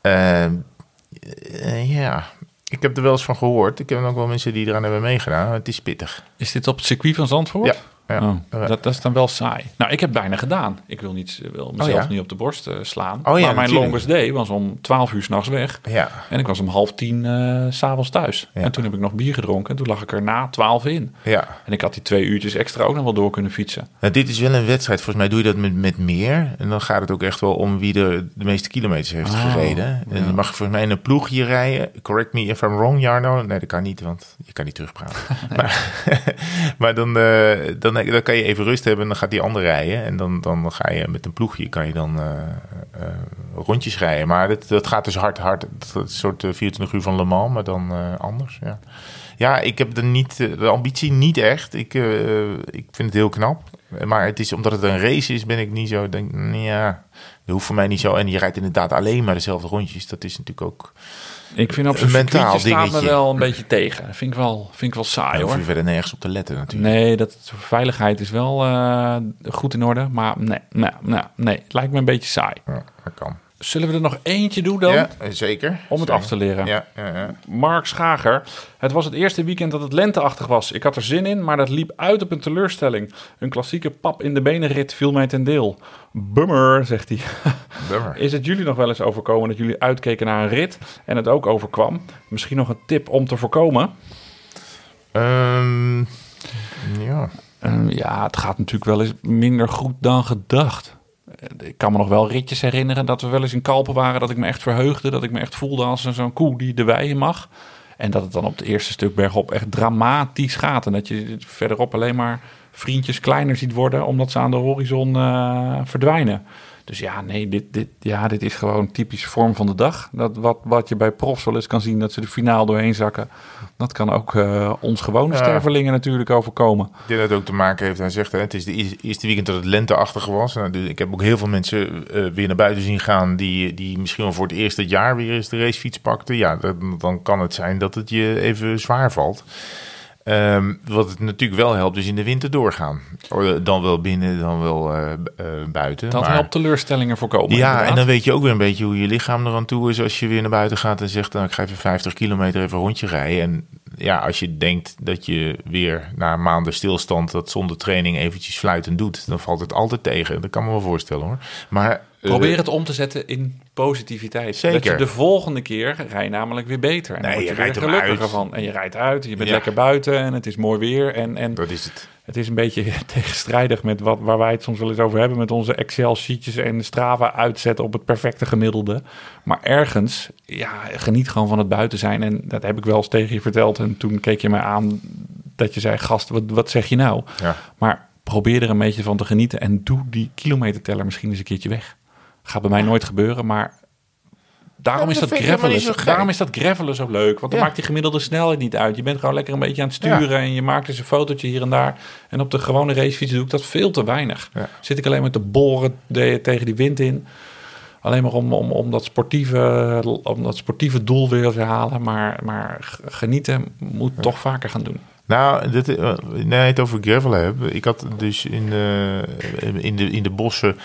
Eh, eh, ja, ik heb er wel eens van gehoord. Ik heb ook wel mensen die eraan hebben meegedaan. Het is pittig. Is dit op het circuit van Zandvoort? Ja. Ja. Oh, Eh, dat, dat is dan wel saai. Nou, ik heb bijna gedaan. Ik wil, niet, wil mezelf Oh, ja? niet op de borst eh, slaan. Oh, ja, maar mijn natuurlijk. longest day was om 12 uur s'nachts weg. ja. En ik was om half tien eh, s s'avonds thuis. Ja. En toen heb ik nog bier gedronken. En toen lag ik er na 12 in. ja. En ik had die twee uurtjes extra ook nog wel door kunnen fietsen. Nou, dit is wel een wedstrijd. Volgens mij doe je dat met, met meer. En dan gaat het ook echt wel om wie er de meeste kilometers heeft Oh, gereden. En je mag volgens mij in een ploegje rijden. Correct me if I'm wrong, Jarno. Nee, dat kan niet, want je kan niet terugpraten. Maar, maar dan, eh, dan, dan kan je even rust hebben en dan gaat die ander rijden. En dan, dan ga je met een ploegje kan je dan eh, eh, rondjes rijden. Maar dat, dat gaat dus hard, hard. Dat is soort eh, 24 uur van Le Mans, maar dan eh, anders. Ja. Ja, ik heb de, niet, eh, de ambitie niet echt. Ik, eh, ik vind het heel knap. Maar het is, omdat het een race is, ben ik niet zo... Denk, ja, dat hoeft voor mij niet zo. En je rijdt inderdaad alleen maar dezelfde rondjes. Dat is natuurlijk ook... Ik vind op zo'n mentaal staat me dingetje. wel een beetje tegen. Dat vind ik wel, vind ik wel saai Daar hoef hoor. je verder nergens op te letten natuurlijk. Nee, dat, veiligheid is wel eh, goed in orde. Maar nee, nee, nee, nee, het lijkt me een beetje saai. Ja, dat kan. Zullen we er nog eentje doen dan? Ja, zeker. Om het Zeker. af te leren. Ja, ja, ja. Mark Schager. Het was het eerste weekend dat het lenteachtig was. Ik had er zin in, maar dat liep uit op een teleurstelling. Een klassieke pap in de benenrit viel mij ten deel. Bummer, zegt hij. Bummer. Is het jullie nog wel eens overkomen dat jullie uitkeken naar een rit en het ook overkwam? Misschien nog een tip om te voorkomen? Ehm, ja. Eh, ja, het gaat natuurlijk wel eens minder goed dan gedacht. Eh, Ik kan me nog wel ritjes herinneren dat we wel eens in Kalpen waren. Dat ik me echt verheugde. Dat ik me echt voelde als zo'n koe die de wei in mag. En dat het dan op het eerste stuk bergop echt dramatisch gaat. En dat je verderop alleen maar vriendjes kleiner ziet worden, omdat ze aan de horizon uh, verdwijnen. Dus ja, nee, dit, dit, ja, dit is gewoon typisch vorm van de dag. Dat wat, wat je bij profs wel eens kan zien, dat ze de finale doorheen zakken. Dat kan ook uh, ons gewone stervelingen natuurlijk overkomen. Ik denk dat het ook te maken heeft, hij zegt, hè, het is de eerste weekend dat het lenteachtig was. Nou, dus ik heb ook heel veel mensen uh, weer naar buiten zien gaan die, die misschien wel voor het eerste jaar weer eens de racefiets pakten. Ja, dan kan het zijn dat het je even zwaar valt. Um, wat het natuurlijk wel helpt, is in de winter doorgaan. Dan wel binnen, dan wel uh, uh, buiten. Dat maar... helpt teleurstellingen voorkomen. Ja, inderdaad. en dan weet je ook weer een beetje hoe je lichaam eraan toe is als je weer naar buiten gaat en zegt: nou, ik ga even 50 kilometer even een rondje rijden. En ja, als je denkt dat je weer na maanden stilstand dat zonder training eventjes fluitend doet, dan valt het altijd tegen. Dat kan me wel voorstellen hoor. Maar Probeer het om te zetten in positiviteit. Zeker. Dat je de volgende keer rij je namelijk weer beter. En Nee, word je je, rijdt weer hem gelukkiger uit. van. En je rijdt uit, je bent Ja. lekker buiten en het is mooi weer. En, en dat is het. het is een beetje tegenstrijdig met wat, waar wij het soms wel eens over hebben... met onze Excel-sheetjes en Strava uitzetten op het perfecte gemiddelde. Maar ergens, ja, geniet gewoon van het buiten zijn. En dat heb ik wel eens tegen je verteld. En toen keek je mij aan dat je zei... gast, wat, wat zeg je nou? Ja. Maar probeer er een beetje van te genieten en doe die kilometerteller misschien eens een keertje weg. Gaat bij mij nooit gebeuren, maar daarom, Ja, is dat gravelen, zo daarom is dat gravelen zo leuk. Want dan Ja. maakt die gemiddelde snelheid niet uit. Je bent gewoon lekker een beetje aan het sturen en je maakt dus een fotootje hier en daar. En op de gewone racefiets doe ik dat veel te weinig. Zit ik alleen maar te boren de- tegen die wind in. Alleen maar om, om, om, dat sportieve, om dat sportieve doel weer te halen. Maar, maar genieten moet toch vaker gaan doen. Nou, dit, eh, nee, het over gravel hebben. Ik had dus in, eh, in, de, in de bossen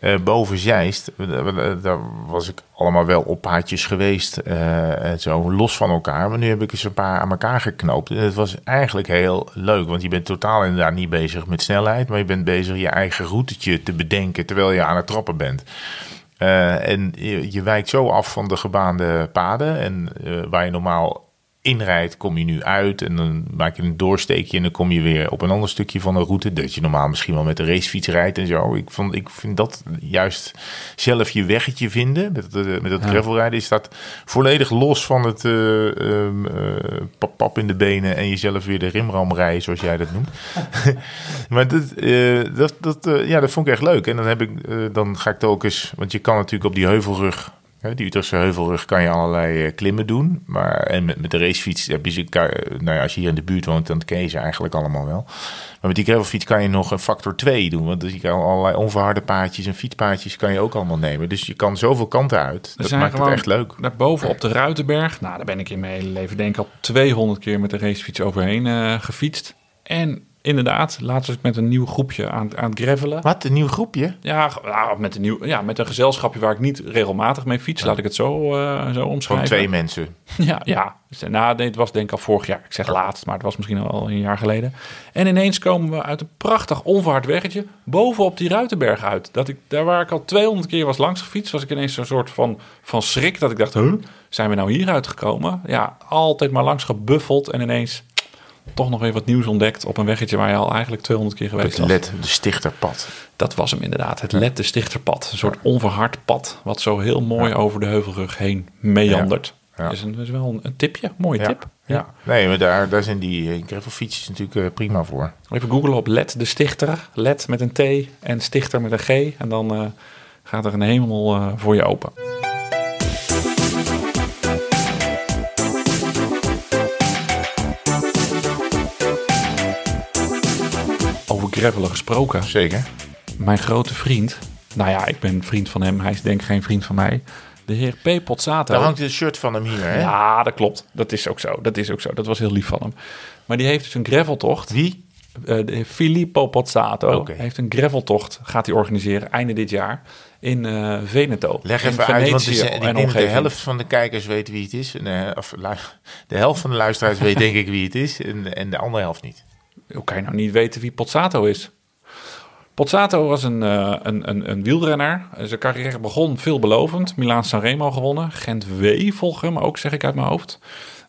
eh, daar was ik allemaal wel op paadjes geweest en zo, los van elkaar. Maar nu heb ik eens een paar aan elkaar geknoopt. En het was eigenlijk heel leuk, want je bent totaal inderdaad niet bezig met snelheid, maar je bent bezig je eigen routetje te bedenken terwijl je aan het trappen bent. En je, je wijkt zo af van de gebaande paden. En waar je normaal inrijdt, kom je nu uit. En dan maak je een doorsteekje en dan kom je weer op een ander stukje van de route. Dat je normaal misschien wel met de racefiets rijdt en zo. Ik, vond, ik vind dat juist zelf je weggetje vinden. Met, het, eh, met dat Ja. gravelrijden is dat volledig los van het eh, ehm, eh, pap, pap in de benen. En jezelf weer de rimram rijden, zoals jij dat noemt. Maar dat, dat, dat, ja, dat vond ik echt leuk. En dan, heb ik, dan ga ik telkens... Want je kan natuurlijk op die heuvelrug... Die Utrechtse heuvelrug kan je allerlei eh, klimmen doen. Maar, en met, met de racefiets heb je ze... Nou ja, als je hier in de buurt woont, dan ken je ze eigenlijk allemaal wel. Maar met die gravelfiets kan je nog een factor 2 doen. Want dus je kan allerlei onverharde paadjes en fietspaadjes kan je ook allemaal nemen. Dus je kan zoveel kanten uit. Dat maakt het echt leuk. Daarboven op de Ruitenberg. Nou, daar ben ik in mijn hele leven denk ik al 200 keer met de racefiets overheen eh, gefietst. En inderdaad, laatst was ik met een nieuw groepje aan, aan het gravelen. Wat, een nieuw groepje? Ja, nou, met een, nieuw, ja, met een gezelschapje waar ik niet regelmatig mee fiets. Laat ik het zo, eh, zo Van omschrijven. twee mensen. Ja, ja. Dus, nou, nee, het was denk ik al vorig jaar. Ik zeg laatst, maar het was misschien al een jaar geleden. En ineens komen we uit een prachtig onverhard weggetje bovenop die Ruitenberg uit. Dat ik, daar waar ik al 200 keer was langs gefietst, was ik ineens zo'n soort van, van schrik dat ik dacht, huh, zijn we nou hier uitgekomen? Ja, altijd maar langs gebuffeld en ineens toch nog weer wat nieuws ontdekt op een weggetje waar je al eigenlijk 200 keer geweest Het was. LED, de stichterpad. Dat was hem inderdaad, het Let de Stichterpad. Een soort onverhard pad, wat zo heel mooi over de heuvelrug heen meandert. Ja. Ja. Is, een, is wel een, een tipje, mooie tip. Ja. Nee, maar daar, daar zijn die eh, gravelfietsjes natuurlijk eh, prima voor. Even googlen op Let de Stichter. Let met een T en Stichter met een G. En dan eh, gaat er een hemel eh, voor je open. Gravelen gesproken. Zeker. Mijn grote vriend. Nou ja, ik ben vriend van hem. Hij is denk ik geen vriend van mij. De heer P. Pozzato. Daar hangt een shirt van hem hier, hè? Ja, dat klopt. Dat is ook zo. Dat is ook zo. Dat was heel lief van hem. Maar die heeft dus een graveltocht. Wie? Eh, de Filippo Pozzato heeft een graveltocht. Gaat hij organiseren einde dit jaar in eh, Veneto. Leg even uit, want ik denk de helft van de kijkers weet wie het is. En, eh, of, de helft van de luisteraars weet denk ik wie het is. En, en de andere helft niet. Hoe kan je nou niet weten wie Pozzato is? Pozzato was een, eh, een, een, een wielrenner. Zijn carrière begon veelbelovend. Milaan Sanremo gewonnen. Gent-Wevelgem ook, zeg ik uit mijn hoofd.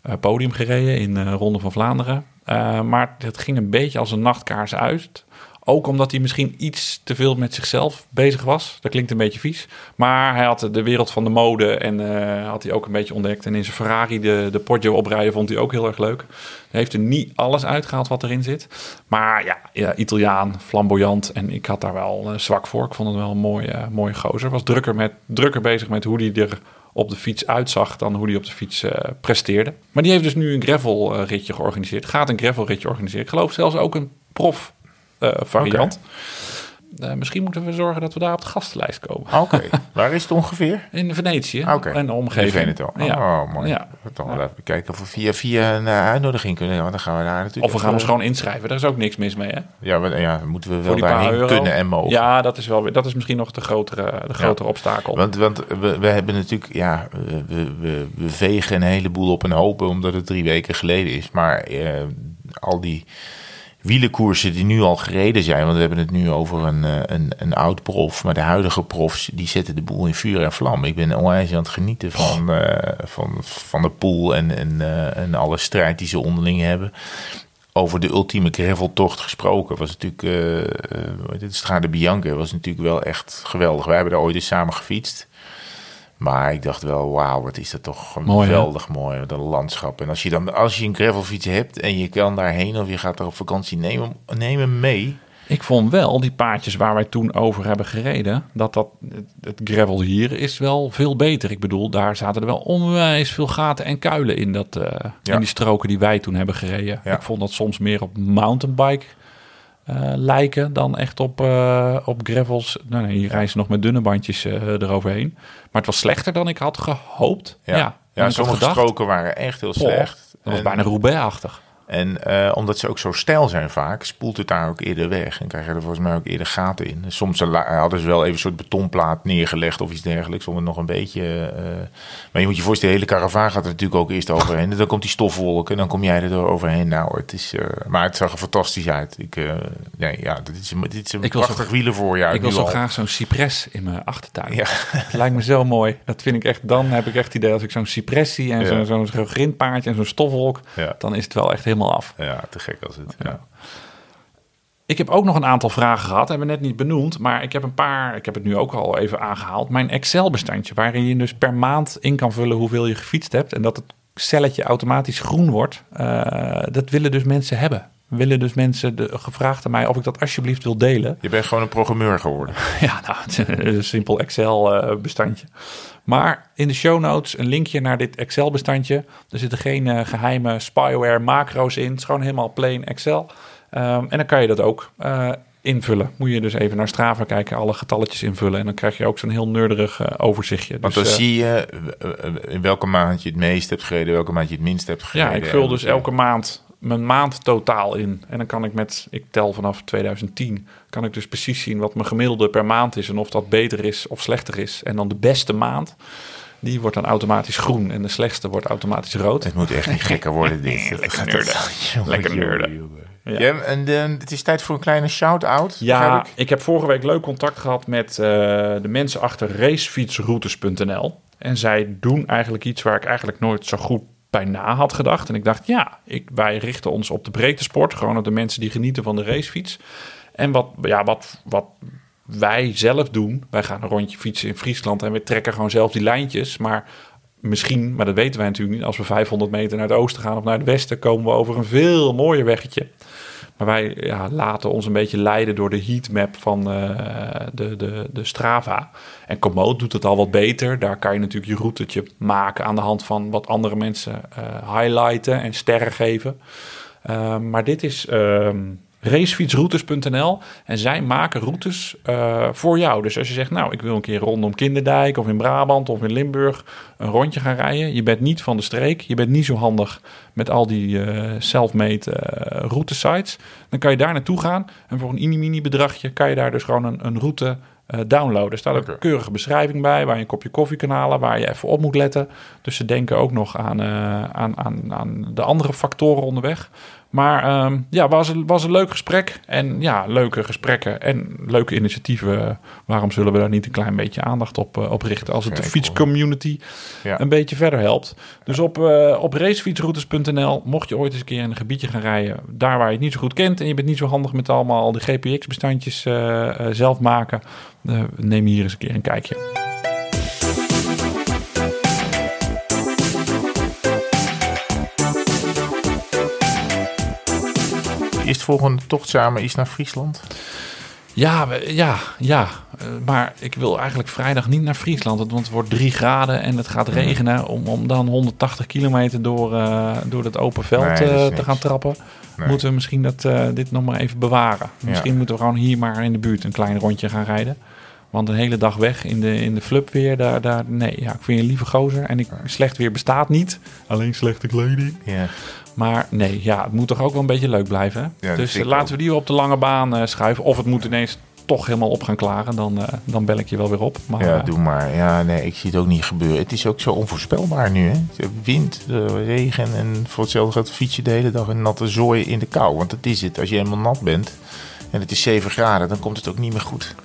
Eh, podium gereden in de Ronde van Vlaanderen. Eh, maar het ging een beetje als een nachtkaars uit. Ook omdat hij misschien iets te veel met zichzelf bezig was. Dat klinkt een beetje vies. Maar hij had de wereld van de mode en uh, had hij ook een beetje ontdekt. En in zijn Ferrari, de, de Poggio oprijden, vond hij ook heel erg leuk. Hij heeft er niet alles uitgehaald wat erin zit. Maar ja, ja Italiaan, flamboyant. En ik had daar wel uh, zwak voor. Ik vond het wel een mooie, uh, mooie gozer. Was drukker, met, drukker bezig met hoe hij er op de fiets uitzag dan hoe hij op de fiets presteerde. Maar die heeft dus nu een gravel ritje georganiseerd. Gaat een gravel ritje organiseren. Ik geloof zelfs ook een prof variant. Okay. Uh, misschien moeten we zorgen dat we daar op de gastenlijst komen. Oké, okay. waar is het ongeveer? In Venetië okay. en de omgeving. In Veneto. Ja. Oh, mooi. Ja. Dan ja. even kijken of we via, via een uh, uitnodiging kunnen. Want dan gaan we daar natuurlijk. Of we gaan ons gewoon inschrijven. Daar is ook niks mis mee, hè? Ja, we, ja moeten we wel daarheen kunnen en mogen. Ja, dat is wel. Dat is misschien nog de grotere, de grotere ja. obstakel. Want, want we, we hebben natuurlijk, ja, we, we, we vegen een heleboel op een hoop omdat het drie weken geleden is. Maar al die wielenkoersen die nu al gereden zijn. Want we hebben het nu over een, een, een oud prof. Maar de huidige profs die zetten de boel in vuur en vlam. Ik ben onwijs aan het genieten van, uh, van, van de pool en, en, uh, en alle strijd die ze onderling hebben. Over de ultieme graveltocht gesproken was natuurlijk... Uh, het Strade Bianca was natuurlijk wel echt geweldig. Wij hebben daar ooit eens samen gefietst. Maar ik dacht wel, wauw, wat is dat toch geweldig mooi, mooi, dat landschap. En als je dan als je een gravelfiets hebt en je kan daarheen of je gaat er op vakantie, neem hem mee. Ik vond wel die paadjes waar wij toen over hebben gereden, dat, dat het gravel hier is wel veel beter. Ik bedoel, daar zaten er wel onwijs veel gaten en kuilen in, dat, uh, ja. in die stroken die wij toen hebben gereden. Ja. Ik vond dat soms meer op mountainbike lijken dan echt op, uh, op gravels. Nou, nee, hier reizen nog met dunne bandjes uh, eroverheen. Maar het was slechter dan ik had gehoopt. Ja, ja, ja sommige stroken waren echt heel slecht. Oh, dat was bijna Roubaix-achtig. En uh, omdat ze ook zo stijl zijn vaak, spoelt het daar ook eerder weg. En krijg je er volgens mij ook eerder gaten in. Soms hadden ze wel even een soort betonplaat neergelegd of iets dergelijks. Om het nog een beetje... Uh, maar je moet je voorstellen, de hele karavaan gaat er natuurlijk ook eerst overheen. En dan komt die stofwolk en dan kom jij er door overheen. Nou, het is... Uh, maar het zag er fantastisch uit. Ik, nee, ja, dit is, dit is een ik prachtig zo, voor jou. Ik wil zo al. graag zo'n cypres in mijn achtertuin. Ja. Het lijkt me zo mooi. Dat vind ik echt... Dan heb ik echt het idee als ik zo'n cypres zie en ja. zo'n zo grindpaardje en zo'n stofwolk. Ja. Dan is het wel echt helemaal af. Ja, te gek als het. Ja. Ik heb ook nog een aantal vragen gehad, hebben we net niet benoemd, maar ik heb een paar, ik heb het nu ook al even aangehaald. Mijn Excel-bestandje, waarin je dus per maand in kan vullen hoeveel je gefietst hebt en dat het celletje automatisch groen wordt. Uh, dat willen dus mensen hebben. Willen dus mensen de, gevraagd aan mij of ik dat alsjeblieft wil delen. Je bent gewoon een programmeur geworden. ja, nou, een simpel Excel-bestandje. Maar in de show notes een linkje naar dit Excel-bestandje. Er zitten geen uh, geheime spyware macro's in. Het is gewoon helemaal plain Excel. Um, en dan kan je dat ook uh, invullen. Moet je dus even naar Strava kijken, alle getalletjes invullen. En dan krijg je ook zo'n heel nerdig uh, overzichtje. Want dus, dan zie je in welke maand je het meest hebt gereden, welke maand je het minst hebt gereden. Ja, ik vul dus elke maand mijn maand totaal in. En dan kan ik met, ik tel vanaf 2010, kan ik dus precies zien wat mijn gemiddelde per maand is en of dat beter is of slechter is. En dan de beste maand, die wordt dan automatisch groen en de slechtste wordt automatisch rood. Het moet echt niet gekker worden, dit. Lekker nerden. Lekker nerden. Ja. ja. en de, het is tijd voor een kleine shout-out. Ja, ik. ik. heb vorige week leuk contact gehad met uh, de mensen achter racefietsroutes.nl. En zij doen eigenlijk iets waar ik eigenlijk nooit zo goed bij na had gedacht. En ik dacht, ja, ik, wij richten ons op de breedte sport. Gewoon op de mensen die genieten van de racefiets. En wat, ja, wat, wat wij zelf doen, wij gaan een rondje fietsen in Friesland en we trekken gewoon zelf die lijntjes. Maar misschien, maar dat weten wij natuurlijk niet, als we 500 meter naar het oosten gaan of naar het westen, komen we over een veel mooier weggetje. Maar wij ja, laten ons een beetje leiden door de heatmap van uh, de, de, de Strava. En Komoot doet het al wat beter. Daar kan je natuurlijk je routetje maken aan de hand van wat andere mensen uh, highlighten en sterren geven. Uh, maar dit is ehm, racefietsroutes.nl en zij maken routes uh, voor jou. Dus als je zegt, nou, ik wil een keer rondom Kinderdijk of in Brabant of in Limburg een rondje gaan rijden. Je bent niet van de streek, je bent niet zo handig met al die uh, self-made uh, routesites. Dan kan je daar naartoe gaan en voor een mini-mini bedragje kan je daar dus gewoon een, een route uh, downloaden. Er staat ook een keurige beschrijving bij, waar je een kopje koffie kan halen, waar je even op moet letten. Dus ze denken ook nog aan, uh, aan, aan, aan de andere factoren onderweg. Maar ehm, ja, was was een leuk gesprek. En ja, leuke gesprekken en leuke initiatieven. Waarom zullen we daar niet een klein beetje aandacht op, eh, op richten? Als het de fietscommunity Ja. een beetje verder helpt. Dus op, eh, op racefietsroutes.nl, mocht je ooit eens een keer in een gebiedje gaan rijden, daar waar je het niet zo goed kent en je bent niet zo handig met allemaal al die GPX-bestandjes eh, zelf maken, neem hier eens een keer een kijkje. Eerstvolgende tocht samen is naar Friesland. Ja, ja, ja. Eh, maar ik wil eigenlijk vrijdag niet naar Friesland, want het wordt 3 graden en het gaat regenen. Om, om dan 180 kilometer door, eh, door het open veld Nee, dat eh, te gaan trappen. Nee. Moeten we misschien dat, dit nog maar even bewaren. Misschien moeten we gewoon hier maar in de buurt een klein rondje gaan rijden. Want een hele dag weg in de, in de flub weer, daar, daar, nee, ja, ik vind je een lieve gozer. En ik, slecht weer bestaat niet. Alleen slechte kleding. Ja. Maar nee, ja, het moet toch ook wel een beetje leuk blijven. Hè? dus eh, laten we die op de lange baan eh, schuiven. Of het moet ineens toch helemaal op gaan klaren. Dan, eh, dan bel ik je wel weer op. Maar ja, doe maar. Ja, nee, ik zie het ook niet gebeuren. Het is ook zo onvoorspelbaar nu, hè. Wind, regen en voor hetzelfde gaat fiets je de hele dag een natte zooi in de kou. Want dat is het. Als je helemaal nat bent en het is 7 graden, dan komt het ook niet meer goed.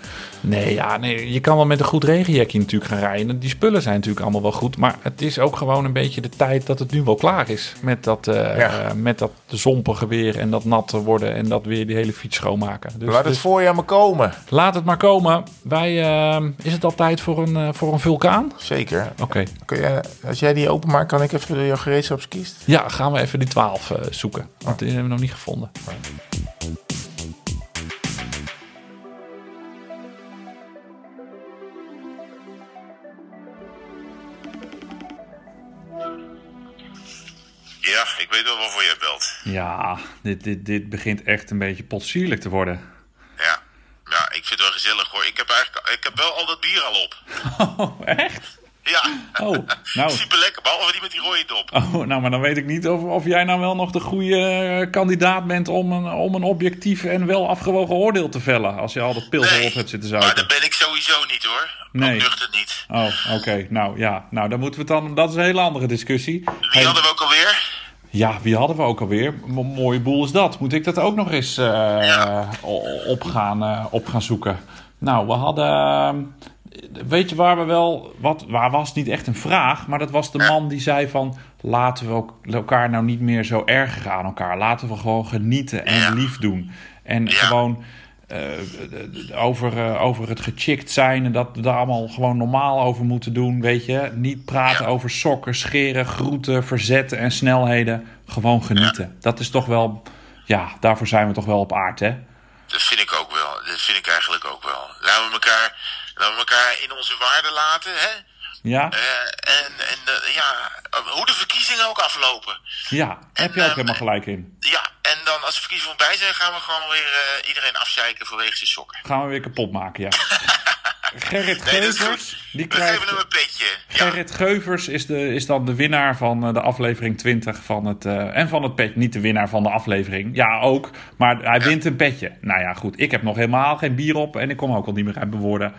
Nee, ja, nee, je kan wel met een goed regenjekje natuurlijk gaan rijden. Die spullen zijn natuurlijk allemaal wel goed. Maar het is ook gewoon een beetje de tijd dat het nu wel klaar is. Met dat, Ja. eh, met dat zompige weer en dat natte worden. En dat weer die hele fiets schoonmaken. Dus, Laat het dus voorjaar maar komen. laat het maar komen. Wij, eh, is het al tijd voor een, voor een vulkaan? Zeker. Oké. Kun je, als jij die openmaakt, kan ik even jouw gereedschapskist? Ja, gaan we even die 12 eh, zoeken. Want die hebben we nog niet gevonden. Ja, ik weet wel waarvoor jij belt. Ja, dit, dit, dit begint echt een beetje potsierlijk te worden. Ja. Ja, ik vind het wel gezellig hoor. Ik heb eigenlijk ik heb wel al dat bier al op. Oh, echt? Ja. Oh, nou, Super lekker, behalve die met die rode dop. oh, nou, maar dan weet ik niet of, of jij nou wel nog de goede eh, kandidaat bent om een, om een objectief en wel afgewogen oordeel te vellen. Als je al dat pils Nee, op hebt zitten maar zuipen. dat ben ik sowieso niet hoor. Nee. Nuchter niet. Oh, oké. Nou ja, nou dan moeten we het dan. Dat is een hele andere discussie. Wie Hey, hadden we ook alweer? Ja, wie hadden we ook alweer? Mo- mooie boel is dat. Moet ik dat ook nog eens Ja. o- op, gaan, eh, op gaan zoeken? Nou, we hadden. eh, Weet je waar we wel. Wat, waar was niet echt een vraag, maar dat was de man die zei van. Laten we elkaar nou niet meer zo erger aan elkaar. Laten we gewoon genieten en lief doen. En Ja. gewoon. Eh, over, eh, over het gechickt zijn en dat we daar allemaal gewoon normaal over moeten doen, weet je. Niet praten Ja. over sokken, scheren, groeten, verzetten en snelheden. Gewoon genieten. Dat is toch wel, ja, daarvoor zijn we toch wel op aard, hè? Dat vind ik ook wel. Dat vind ik eigenlijk ook wel. Laten we elkaar, laten we elkaar in onze waarde laten, hè? Ja, Eh, en en eh, ja, hoe de verkiezingen ook aflopen. ja, heb je ook helemaal gelijk in. Ja, en dan als de verkiezingen voorbij zijn, gaan we gewoon weer eh, iedereen afzeiken vanwege zijn sokken. Gaan we weer kapot maken, ja. Gerrit Nee, Geuvers, die We geven hem krijgt... een petje. Ja. Gerrit Geuvers is, de, is dan de winnaar van eh, de aflevering 20 van het... eh, en van het petje, niet de winnaar van de aflevering. Ja, ook, maar hij wint een petje. Nou ja, goed, ik heb nog helemaal geen bier op en ik kom ook al niet meer uit mijn woorden.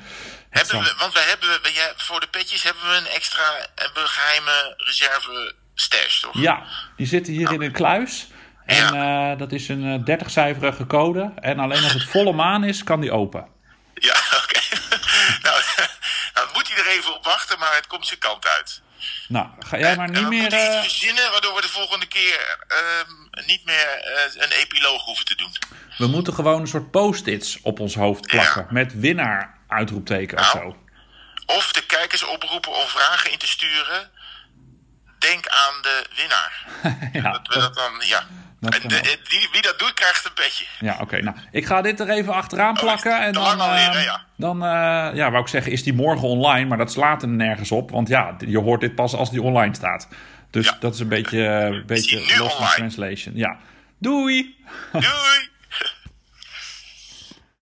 Hebben we, want hebben, we- jij- voor de petjes hebben we een extra hebben we geheime reserve stash, toch? Ja, die zitten hier in een kluis. En eh, dat is een 30-cijferige code. En alleen als het volle maan is, kan die open. Ja, oké. nou, dan moet hij er even op wachten, maar het komt zijn kant uit. Nou, ga jij maar En niet we meer... moeten eh, iets verzinnen waardoor we de volgende keer ehm, niet meer eh, een epiloog hoeven te doen. we moeten gewoon een soort post-its op ons hoofd plakken. Ja. Met winnaar uitroepteken of Nou. zo. Of de kijkers oproepen om vragen in te sturen. Denk aan de winnaar. ja, Dat we dat dan, ja. dat de- ook. eh, wie, dat doet, krijgt een petje. ja oké. Nou, ik ga dit er even achteraan plakken. En dan, alweer, eh, ja. dan eh, ja, wou ik zeggen, is die morgen online. Maar dat slaat er nergens op. Want ja, je hoort dit pas als die online staat. Dus Ja. dat is een beetje, een beetje lost in translation. Ja. Doei! Doei!